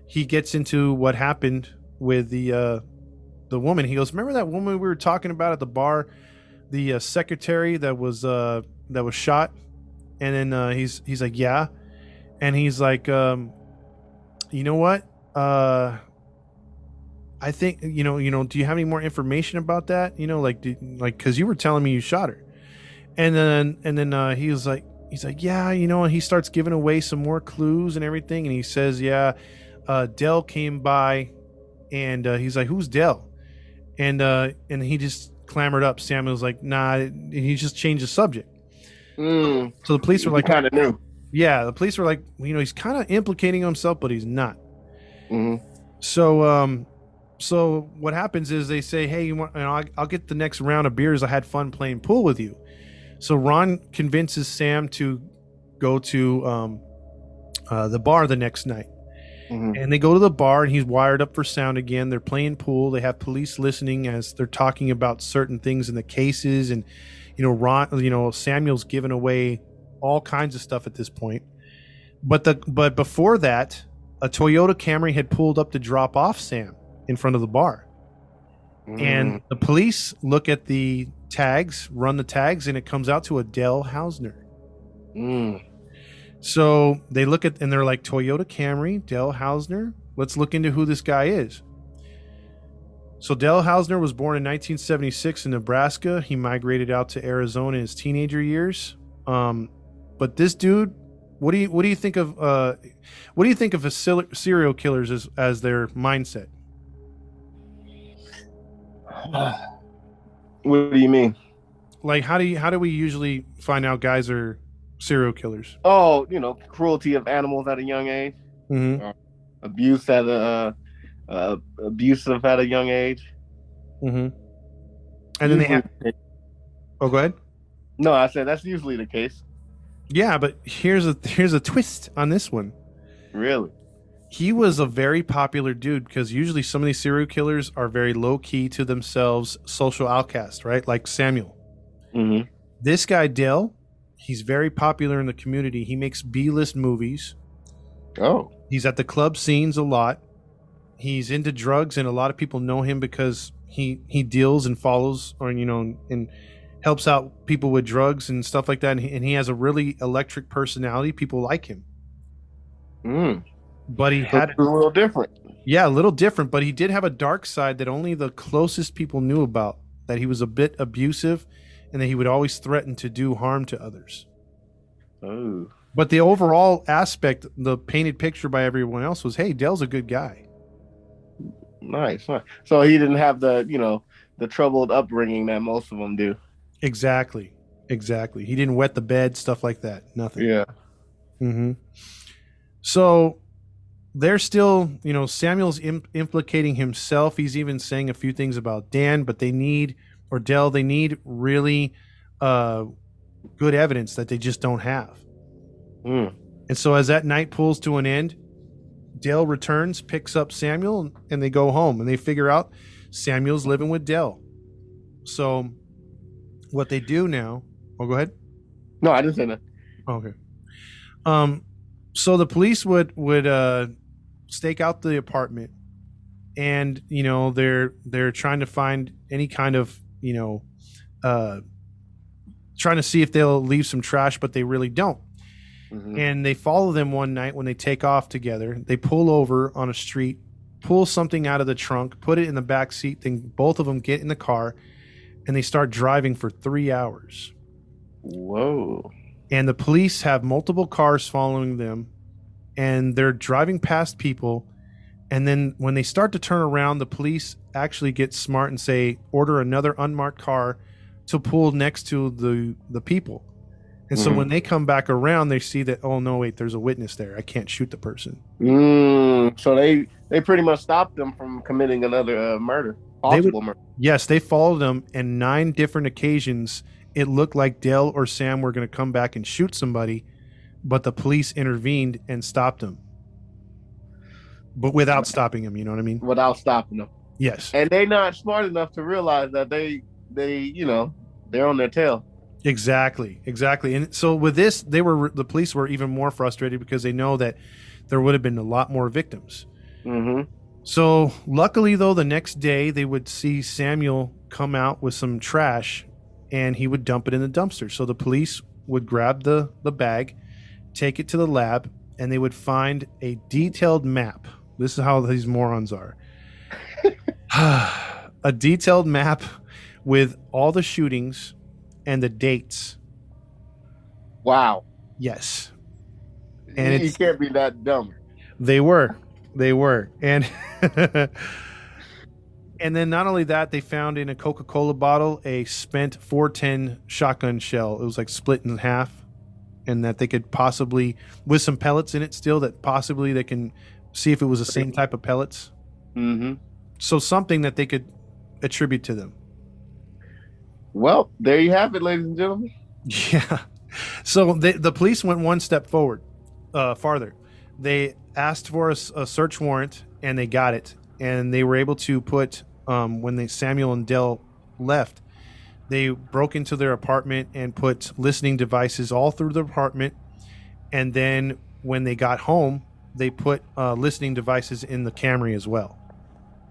he gets into what happened with the uh the woman he goes remember that woman we were talking about at the bar the uh, secretary that was uh that was shot and then uh he's he's like yeah and he's like um you know what uh I think you know, you know. Do you have any more information about that? You know, like, like, because you were telling me you shot her, and then and then uh, he was like, he's like, yeah, you know, and he starts giving away some more clues and everything, and he says, yeah, uh, Dell came by, and uh, he's like, who's Dell? And uh, and he just clamored up. Samuel's like, nah, and he just changed the subject. Mm, So the police were like, kind of knew. yeah, the police were like, you know, he's kind of implicating himself, but he's not. hmm So, um, so what happens is they say, "Hey, you want? You know, I'll, I'll get the next round of beers. I had fun playing pool with you." So Ron convinces Sam to go to um, uh, the bar the next night. Mhm. And they go to the bar, and he's wired up for sound again. They're playing pool. They have police listening as they're talking about certain things in the cases, and you know, Ron, you know, Samuel's given away all kinds of stuff at this point. But the but before that, a Toyota Camry had pulled up to drop off Sam in front of the bar, and the police look at the tags, run the tags, and it comes out to a Dell Hausner. Mm. So they look at and they're like Toyota Camry, Dell Hausner. Let's look into who this guy is. So Dell Hausner was born in 1976 in Nebraska. He migrated out to Arizona in his teenager years. Um, but this dude, what do you what do you think of uh, what do you think of a serial killers as as their mindset? What do you mean? Like how do you how do we usually find out guys are serial killers? Oh, you know, cruelty of animals at a young age, Mm-hmm. abuse at a uh, abusive at a young age. Mm-hmm. And then they have. Oh, go ahead. No, I said that's usually the case. Yeah, but here's a here's a twist on this one. Really? He was a very popular dude because usually some of these serial killers are very low key to themselves, social outcasts, right? Like Samuel. Mm-hmm. This guy Dell, he's very popular in the community. He makes B list movies. Oh. He's at the club scenes a lot. He's into drugs, and a lot of people know him because he he deals and follows, or you know, and helps out people with drugs and stuff like that. And he, and he has a really electric personality. People like him, Mm. but he had a little different. Yeah, a little different, but he did have a dark side that only the closest people knew about. That he was a bit abusive and that he would always threaten to do harm to others. Oh. But the overall aspect, the painted picture by everyone else was, hey, Dell's a good guy. Nice, nice. So he didn't have the, you know, the troubled upbringing that most of them do. Exactly. Exactly. He didn't wet the bed, stuff like that. Nothing. Yeah. hmm So they're still, you know, Samuel's Im- implicating himself. He's even saying a few things about Dan, but they need, or Dell, they need really uh, good evidence that they just don't have. Mm. And so as that night pulls to an end, Dell returns, picks up Samuel, and they go home and they figure out Samuel's living with Dale. So what they do now, oh, go ahead. No, I didn't say that. Okay. Um, so the police would would uh stake out the apartment, and you know they're they're trying to find any kind of you know, uh, trying to see if they'll leave some trash, but they really don't. Mhm. And they follow them one night when they take off together. They pull over on a street, pull something out of the trunk, put it in the back seat. Then both of them get in the car, and they start driving for three hours Whoa. and the police have multiple cars following them and they're driving past people and then when they start to turn around the police actually get smart and say order another unmarked car to pull next to the the people and so Mhm. when they come back around they see that oh no wait there's a witness there i can't shoot the person Mm. So they they pretty much stopped them from committing another uh, murder, They would- murder. yes they followed them and nine different occasions it looked like dell or sam were going to come back and shoot somebody but the police intervened and stopped them but without stopping them, you know what i mean without stopping them. yes And they're not smart enough to realize that they they you know they're on their tail. Exactly exactly. And so with this they were the police were even more frustrated because they know that there would have been a lot more victims. Mm-hmm. so luckily though the next day they would see samuel come out with some trash and he would dump it in the dumpster. So the police would grab the the bag take it to the lab and they would find a detailed map. This is how these morons are. A detailed map with all the shootings and the dates Wow. yes And you can't be that dumb. They were. They were. And and then not only that, they found in a Coca-Cola bottle a spent 410 shotgun shell. It was like split in half and that they could possibly with some pellets in it still that possibly they can see if it was the same type of pellets. Mm-hmm. So something that they could attribute to them. Well, there you have it, ladies and gentlemen. Yeah. So they, the police went one step forward, uh, farther. they asked for a search warrant and they got it and they were able to put um, when they samuel and dell left they broke into their apartment and put listening devices all through the apartment and then when they got home they put uh, listening devices in the camry as well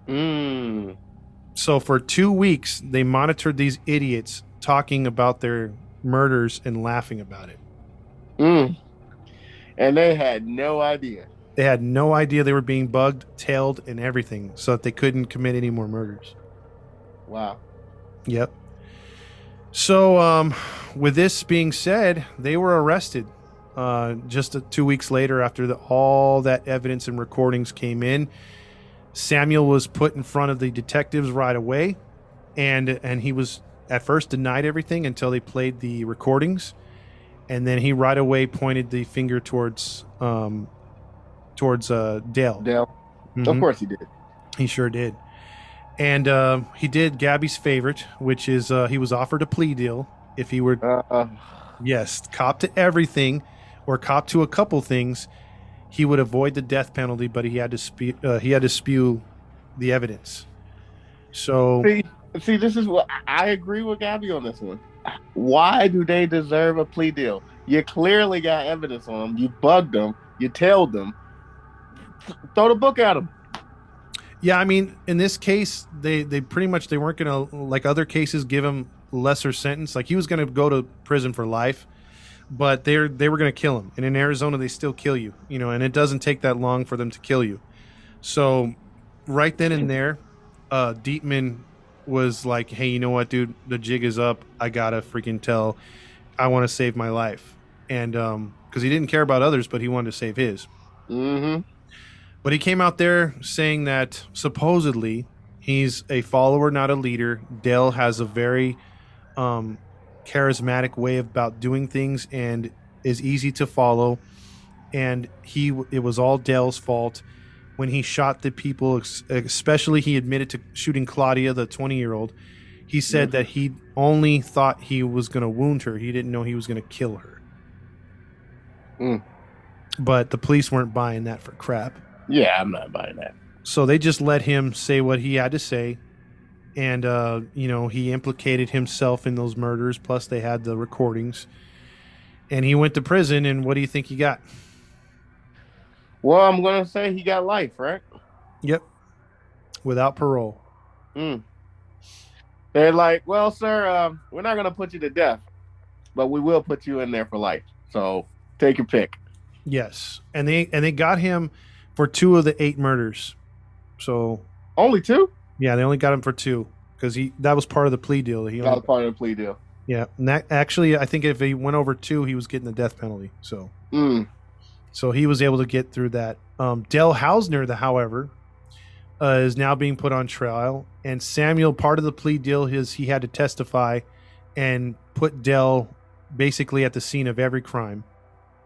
Mm. So for two weeks they monitored these idiots talking about their murders and laughing about it Mm. And they had no idea. they had no idea they were being bugged tailed and everything so that they couldn't commit any more murders Wow. Yep. So, um, with this being said, they were arrested uh, just two weeks later after the, all that evidence and recordings came in. Samuel was put in front of the detectives right away, and and he was at first denied everything until they played the recordings, and then he right away pointed the finger towards um, towards uh, Dale. Dell. Mhm. Of course he did. He sure did. And uh, he did Gabby's favorite, which is uh, he was offered a plea deal if he were, Uh, yes, cop to everything or cop to a couple things, he would avoid the death penalty, but he had to spew, uh, he had to spew the evidence. So see, see, this is what I agree with Gabby on this one. Why do they deserve a plea deal? You clearly got evidence on them. You bugged them. You tailed them. Th- Throw the book at them. Yeah, I mean, in this case, they they pretty much they weren't gonna like other cases give him lesser sentence. Like he was gonna go to prison for life, but they're they were gonna kill him. And in Arizona, they still kill you, you know. And it doesn't take that long for them to kill you. So, right then and there, uh, Dieteman was like, "Hey, you know what, dude? The jig is up. I gotta freaking tell. I want to save my life." And um, because he didn't care about others, but he wanted to save his. Mm-hmm. But he came out there saying that supposedly he's a follower, not a leader. Dell has a very um, charismatic way about doing things and is easy to follow. And he, it was all Dell's fault when he shot the people. Especially, he admitted to shooting Claudia, the twenty-year-old. He said that he only thought he was going to wound her. He didn't know he was going to kill her. Mm. But the police weren't buying that for crap. Yeah, I'm not buying that. so they just let him say what he had to say and uh, you know he implicated himself in those murders plus they had the recordings and he went to prison and what do you think he got Well, I'm gonna say he got life, right? yep without parole Mm. They're like, well, sir, um, we're not gonna put you to death, but we will put you in there for life. So take your pick. yes and they and they got him for two of the eight murders so Only two? Yeah they only got him for two because he that was part of the plea deal he only, part of the plea deal. yeah and that, actually i think if he went over two he was getting the death penalty so Mm. So he was able to get through that. Um, Dell Hausner, the however, uh, is now being put on trial, and Samuel. Part of the plea deal is he had to testify and put Dell basically at the scene of every crime,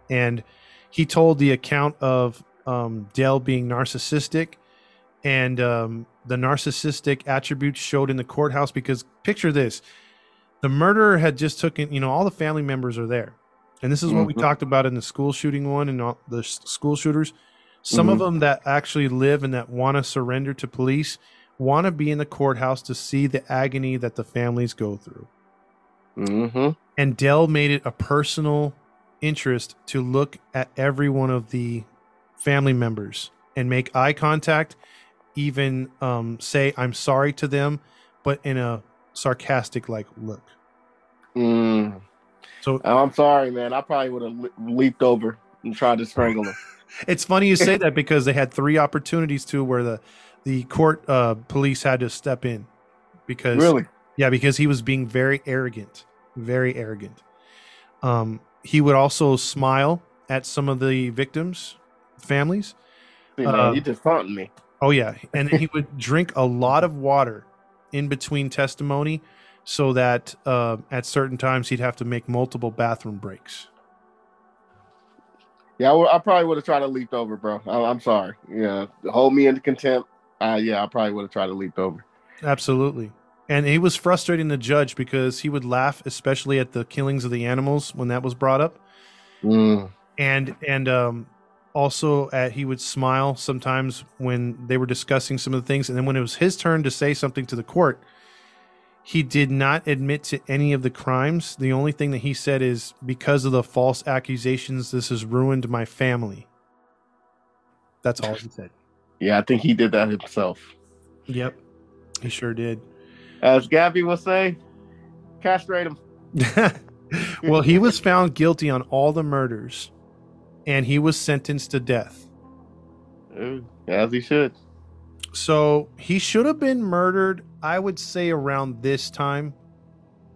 and he told the account of um, Dell being narcissistic, and um, the narcissistic attributes showed in the courthouse. Because picture this: the murderer had just taken. You know, all the family members are there. And this is what we Mhm. talked about in the school shooting one and all the school shooters. Some of them that actually live and that want to surrender to police want to be in the courthouse to see the agony that the families go through. Mm-hmm. And Dell made it a personal interest to look at every one of the family members and make eye contact, even um, say, I'm sorry to them, but in a sarcastic like look. Mm. So Oh, I'm sorry, man. I probably would have le- leaped over and tried to strangle him. It's funny you say that because they had three opportunities too where the the court uh, police had to step in because Really? yeah because he was being very arrogant, very arrogant. Um, he would also smile at some of the victims' families. See, man, Uh, you just taunting me. Oh yeah, and then he would drink a lot of water in between testimony, so that uh, at certain times he'd have to make multiple bathroom breaks. Yeah, I, probably would have tried to leap over, bro. I, I'm sorry. Yeah, hold me into contempt. Uh, yeah, I probably would have tried to leap over. Absolutely. And he was frustrating the judge because he would laugh, especially at the killings of the animals when that was brought up. Mm. And and um, also at he would smile sometimes when they were discussing some of the things. And then when it was his turn to say something to the court he did not admit to any of the crimes. The only thing that he said is because of the false accusations this has ruined my family. That's all he said. Yeah, I think he did that himself. yep he sure did. As Gabby will say, castrate him. well he was found guilty on all the murders and he was sentenced to death As he should. So he should have been murdered, I would say around this time.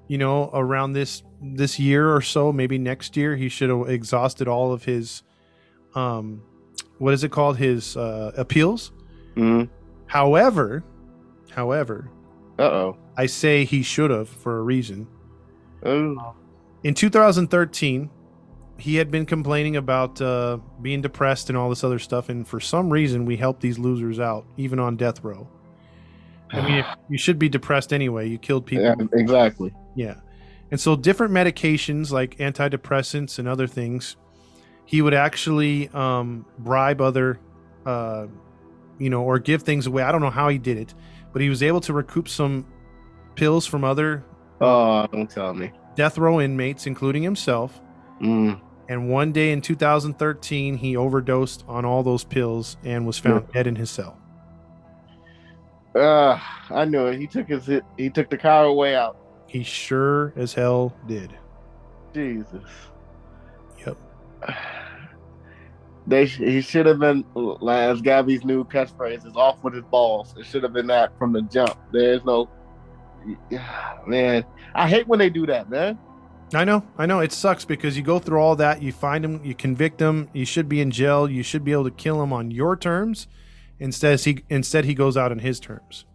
You know, around this this year or so, maybe next year, he should have exhausted all of his um what is it called? His uh appeals. Mm-hmm. However, however, Uh oh. I say he should have for a reason. Ooh. In 2013, he had been complaining about uh, being depressed and all this other stuff, and for some reason, we helped these losers out, even on death row. I mean, if, you should be depressed anyway. You killed people. Yeah, exactly. Yeah. And so different medications like antidepressants and other things, he would actually um, bribe other, uh, you know, or give things away. I don't know how he did it, but he was able to recoup some pills from other Oh, don't tell me. death row inmates, including himself. Mm. And one day in 2013, he overdosed on all those pills and was found dead in his cell. Uh, I knew it. He took his hit. He took the coward way out. He sure as hell did. Jesus. Yep. They he should have been like, as Gabby's new catchphrase is off with his balls. It should have been that from the jump. There's no man. I hate when they do that, man. I know, I know. It sucks because you go through all that, you find him, you convict him, you should be in jail, you should be able to kill him on your terms. Instead, he instead he goes out on his terms.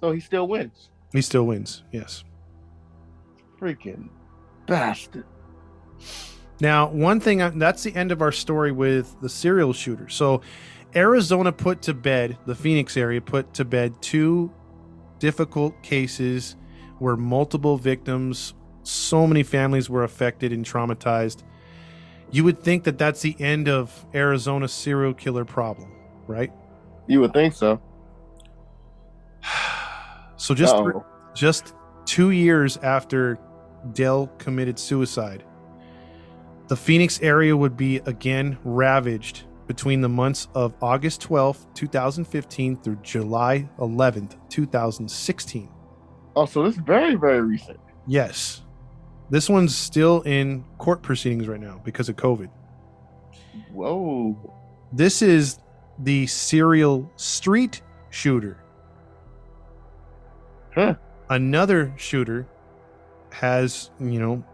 So he still wins. He still wins. Yes. Freaking bastard. Now, one thing uh, that's the end of our story with the serial shooter. So, Arizona put to bed, the Phoenix area put to bed two difficult cases where multiple victims, so many families were affected and traumatized. You would think that that's the end of Arizona's serial killer problem, right? You would think so. So just just 2 years after Dell committed suicide, the Phoenix area would be again ravaged between the months of August 12th, 2015 through July 11th, 2016. Oh, so this is very, very recent. Yes. This one's still in court proceedings right now because of COVID. Whoa. This is the serial street shooter. Huh. Another shooter has, you know,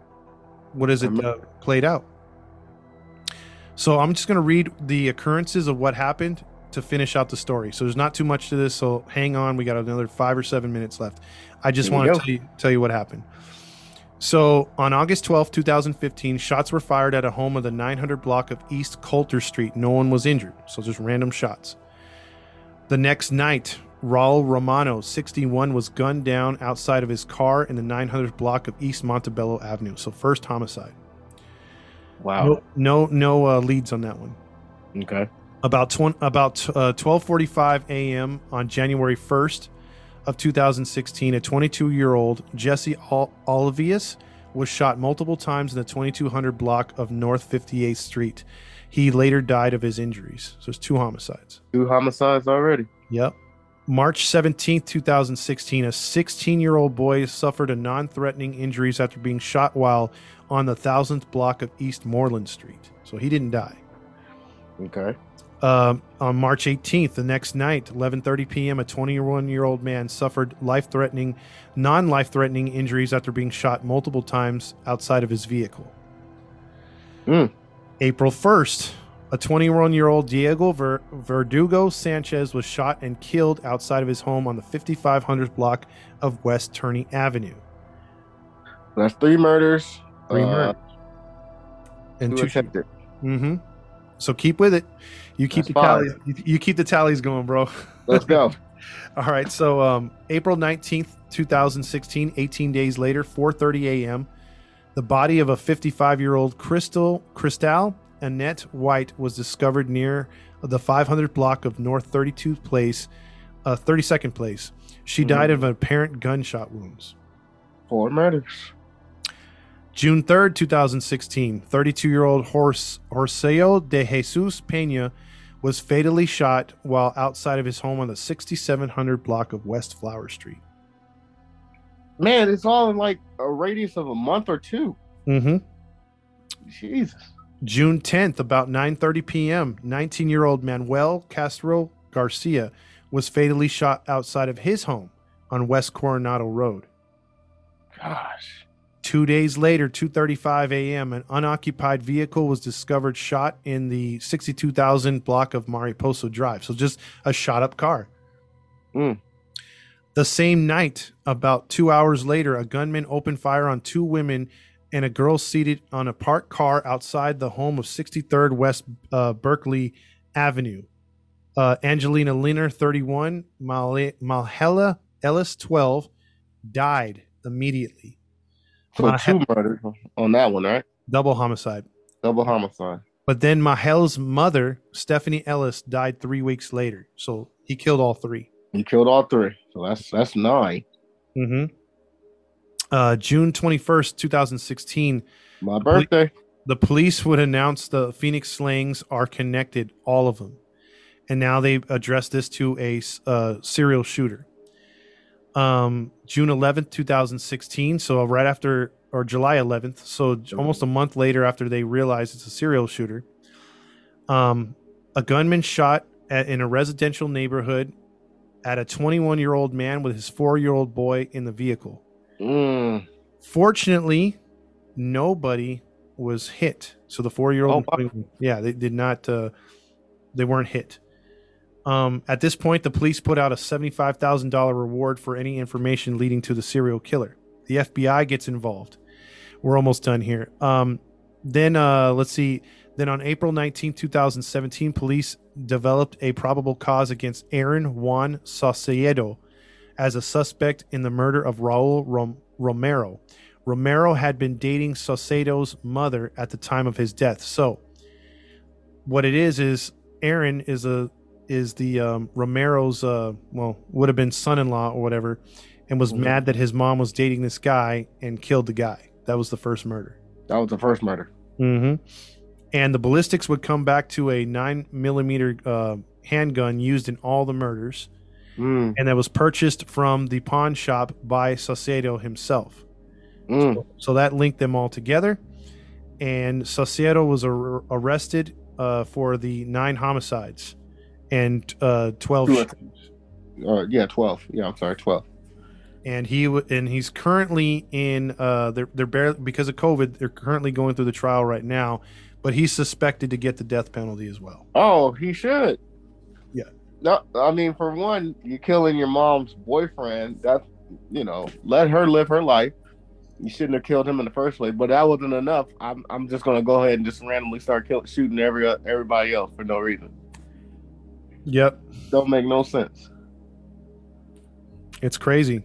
what is it uh, played out. So I'm just going to read the occurrences of what happened to finish out the story. So there's not too much to this. So hang on. We got another five or seven minutes left. I just want to tell you, tell you what happened. So on August 12th, 2015, shots were fired at a home of the 900 block of East Coulter Street. No one was injured. So just random shots. The next night, Raul Romano, 61, was gunned down outside of his car in the 900 block of East Montebello Avenue. So first homicide. Wow. No, no, no uh, leads on that one. Okay. About tw- about uh, 12:45 a.m. on January 1st of 2016, a 22-year-old Jesse Ol- Olivas was shot multiple times in the 2200 block of North 58th Street. He later died of his injuries. So it's two homicides. Two homicides already. Yep. March 17th, 2016, a 16 year old boy suffered a non threatening injuries after being shot while on the 1000th block of East Moreland Street. So he didn't die. Okay. Um, on March 18th, the next night, 11:30 p.m., a 21-year-old man suffered life-threatening, non-life-threatening injuries after being shot multiple times outside of his vehicle. Hmm. April 1st, a 21-year-old Diego Ver- Verdugo Sanchez was shot and killed outside of his home on the 5500 block of West Turney Avenue. That's three murders. Three uh, murders. And Two two attempted. Mm-hmm. So keep with it. You keep That's the tallies. You, you keep the tallies going, bro. Let's go. All right. So um, April 19th, 2016, 18 days later, 4:30 a.m., the body of a 55-year-old Crystal Cristal Annette White was discovered near the 500 block of North 32th Place, uh, 32nd Place. She died of apparent gunshot wounds. Four murders. June 3rd, 2016, 32 year old Horacio de Jesus Pena was fatally shot while outside of his home on the 6700 block of West Flower Street. Man, it's all in like a radius of a month or two. Mm-hmm. Jesus. June 10th, about 9:30 p.m., 19-year-old Manuel Castro Garcia was fatally shot outside of his home on West Coronado Road. Gosh. Two days later, 2:35 a.m., an unoccupied vehicle was discovered shot in the 62,000 block of Mariposa Drive. So just a shot-up car. Mm. The same night, about two hours later, a gunman opened fire on two women and a girl seated on a parked car outside the home of 63rd West uh, Berkeley Avenue. Uh, Angelina Liner, 31, Mal- Malhela Ellis, 12, died immediately. So My two murders on that one, right? Double homicide. Double homicide. But then Mahel's mother, Stephanie Ellis, died three weeks later. So he killed all three. He killed all three. So that's that's nine. Mm-hmm. Uh, June 21st, 2016, My birthday. the police would announce the Phoenix slayings are connected, all of them. And now they address this to a uh, serial shooter. Um, June 11th, 2016. So right after, or July 11th. So almost a month later after they realize it's a serial shooter. Um, a gunman shot at, in a residential neighborhood at a 21 year old man with his four year old boy in the vehicle. Mm. Fortunately, nobody was hit. So the four year old, yeah, they did not, uh, they weren't hit. Um, at this point, the police put out a seventy-five thousand dollar reward for any information leading to the serial killer. The FBI gets involved. We're almost done here. Um, then uh, let's see. Then on April 19, 2017, police developed a probable cause against Aaron Juan Saucedo as a suspect in the murder of Raul Rom- Romero. Romero had been dating Saucedo's mother at the time of his death. So, what it is is Aaron is a is the um, Romero's uh, well would have been son-in-law or whatever, and was Mhm. mad that his mom was dating this guy and killed the guy. That was the first murder. That was the first murder. Mm-hmm. And the ballistics would come back to a nine millimeter uh, handgun used in all the murders, Mm. and that was purchased from the pawn shop by Saucedo himself. Mm. So that linked them all together. And Saucedo was ar- arrested uh, for the nine homicides and uh, 12 Two- Uh, yeah, twelve. Yeah, I'm sorry, twelve. And he w- and he's currently in uh, they're they're barely because of COVID they're currently going through the trial right now, but he's suspected to get the death penalty as well. Oh, he should. Yeah. No, I mean, for one, you're killing your mom's boyfriend. That's you know, let her live her life. You shouldn't have killed him in the first place. But that wasn't enough. I'm I'm just gonna go ahead and just randomly start kill, shooting every everybody else for no reason. Yep, Don't make no sense. it's crazy.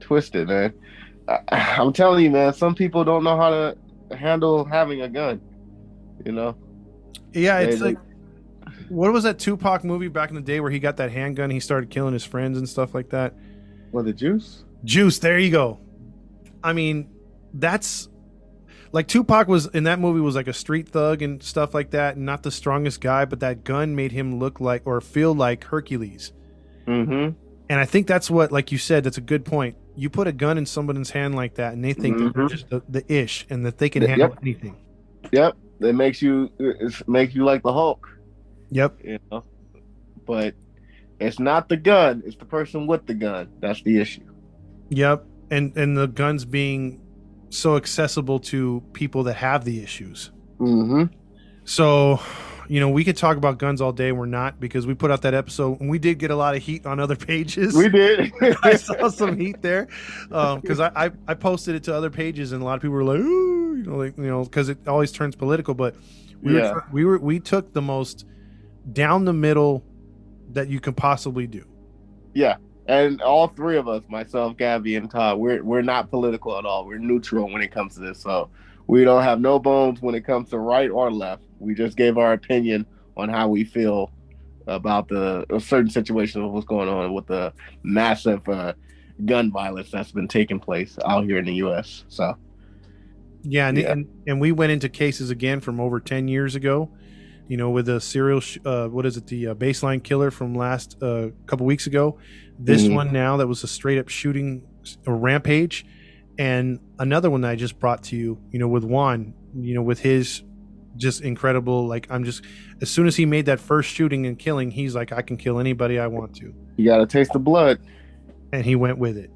Twisted, man. I, I'm telling you, man. Some people don't know how to handle having a gun. You know. Yeah, it's They- like what was that Tupac movie back in the day where he got that handgun? He started killing his friends and stuff like that. What the juice? Juice, there you go. I mean, that's like Tupac was in that movie was like a street thug and stuff like that, and not the strongest guy, but that gun made him look like or feel like Hercules. Mm-hmm. And I think that's what, like you said, that's a good point. You put a gun in someone's hand like that, and they think that they're just the, the ish and that they can Yep. handle anything. Yep. That makes you it makes you like the Hulk. Yep. you know. But it's not the gun; it's the person with the gun. That's the issue. Yep. And and the guns being so accessible to people that have the issues. Mm-hmm. So, you know, we could talk about guns all day. We're not because we put out that episode and we did get a lot of heat on other pages. We did. I saw some heat there because I, I I posted it to other pages and a lot of people were like, Ooh, you know, like you know, because it always turns political. But we Yeah. were we were we took the most down the middle that you can possibly do. yeah, and all three of us, myself, Gabby, and Todd, we're we're not political at all. We're neutral when it comes to this. So we don't have no bones when it comes to right or left. We just gave our opinion on how we feel about the a certain situation of what's going on with the massive uh, gun violence that's been taking place out here in the U.S. So Yeah, and, Yeah. and and we went into cases again from over ten years ago. You know, with the serial, sh- uh, what is it, the uh, baseline killer from last uh, couple weeks ago. This Mhm. one now that was a straight up shooting, a rampage, and another one that I just brought to you. You know, with Juan. You know, with his just incredible. Like I'm just as soon as he made that first shooting and killing, he's like, I can kill anybody I want to. you got to taste the blood. and he went with it.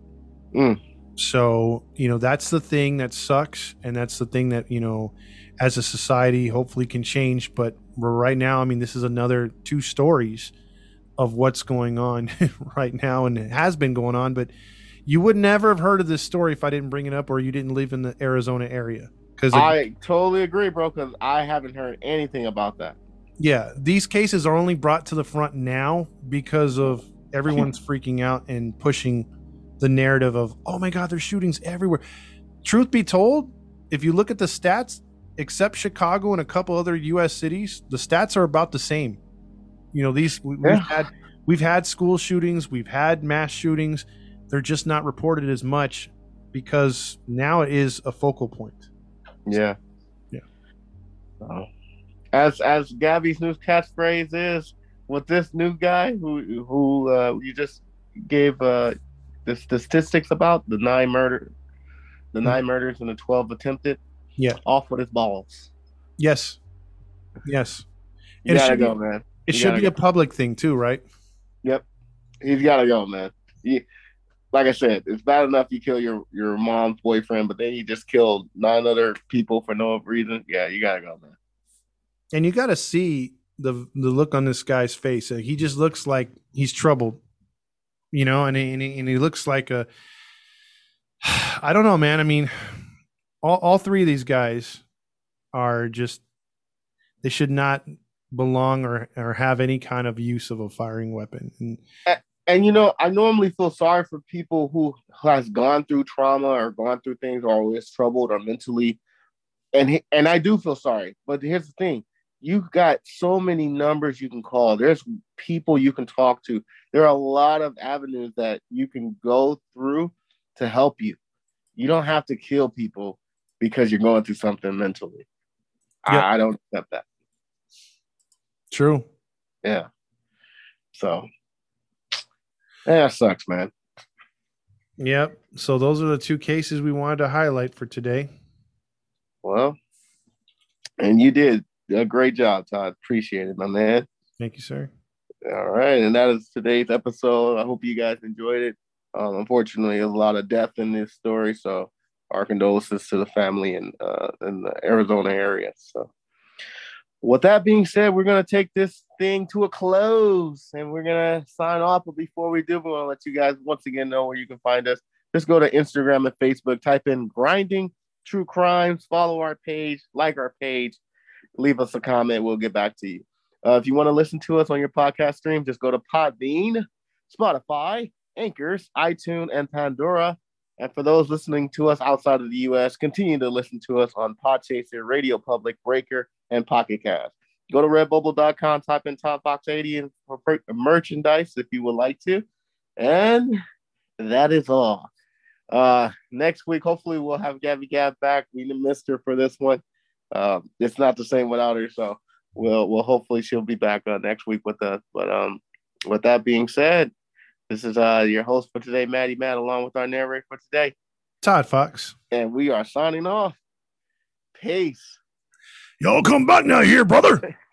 Mm. So, you know, that's the thing that sucks. And that's the thing that, you know, as a society, hopefully can change. But right now, I mean, this is another two stories of what's going on right now. And it has been going on. But you would never have heard of this story if I didn't bring it up or you didn't live in the Arizona area. Because, I totally agree, bro. Because I haven't heard anything about that. yeah, these cases are only brought to the front now because of everyone's freaking out and pushing the narrative of, oh my God, there's shootings everywhere. Truth be told, if you look at the stats, except Chicago and a couple other U.S. cities, the stats are about the same. You know, these we, Yeah. we've had we've had school shootings, we've had mass shootings. They're just not reported as much because now it is a focal point. Yeah. Yeah. So, as as Gabby's new catchphrase is, with this new guy who who uh, you just gave uh, the statistics about the nine murder, the nine murders and the twelve attempted. Yeah. Off with his balls. Yes, yes. You It gotta should go, be- man. It You should gotta be a public thing too, right? Yep. He's gotta go, man. He, like I said, it's bad enough you kill your your mom's boyfriend, but then you just killed nine other people for no reason. Yeah, you gotta go, man. and you got to see the the look on this guy's face. He just looks like he's troubled, you know, and he, and he, and he looks like a. I don't know, man. I mean, all all three of these guys are just they should not belong or or have any kind of use of a firing weapon. And and you know, I normally feel sorry for people who has gone through trauma or gone through things or is troubled or mentally, and and I do feel sorry. But here's the thing: you've got so many numbers you can call. There's people you can talk to. There are a lot of avenues that you can go through to help you. You don't have to kill people because you're going through something mentally. Yep. I, I don't accept that. true. Yeah. So, yeah, sucks, man. Yep. So those are the two cases we wanted to highlight for today. Well, and you did a great job, Todd. Appreciate it, my man. Thank you, sir. All right, and that is today's episode. I hope you guys enjoyed it. Um, unfortunately, there's a lot of death in this story, so our condolences to the family in uh, in the Arizona area. So, with that being said, we're gonna take this thing to a close, and we're gonna sign off. But before we do, we want to let you guys once again know where you can find us. Just go to Instagram and Facebook, type in "grinding true crimes," follow our page, like our page, leave us a comment. We'll get back to you. Uh, if you want to listen to us on your podcast stream, just go to Podbean, Spotify, Anchors, iTunes, and Pandora. And for those listening to us outside of the U.S., continue to listen to us on Podchaser, Radio Public, Breaker, and Pocket Cast. Go to redbubble.com, type in Top Box 80 and for merchandise if you would like to. And that is all. Uh, next week, hopefully, we'll have Gabby Gab back. We missed her for this one. Um, it's not the same without her, so we'll we'll hopefully she'll be back uh, next week with us. But um, with that being said, this is uh your host for today, Maddie Matt, along with our narrator for today, Todd Fox. and we are signing off. Peace. Y'all come back now here, brother.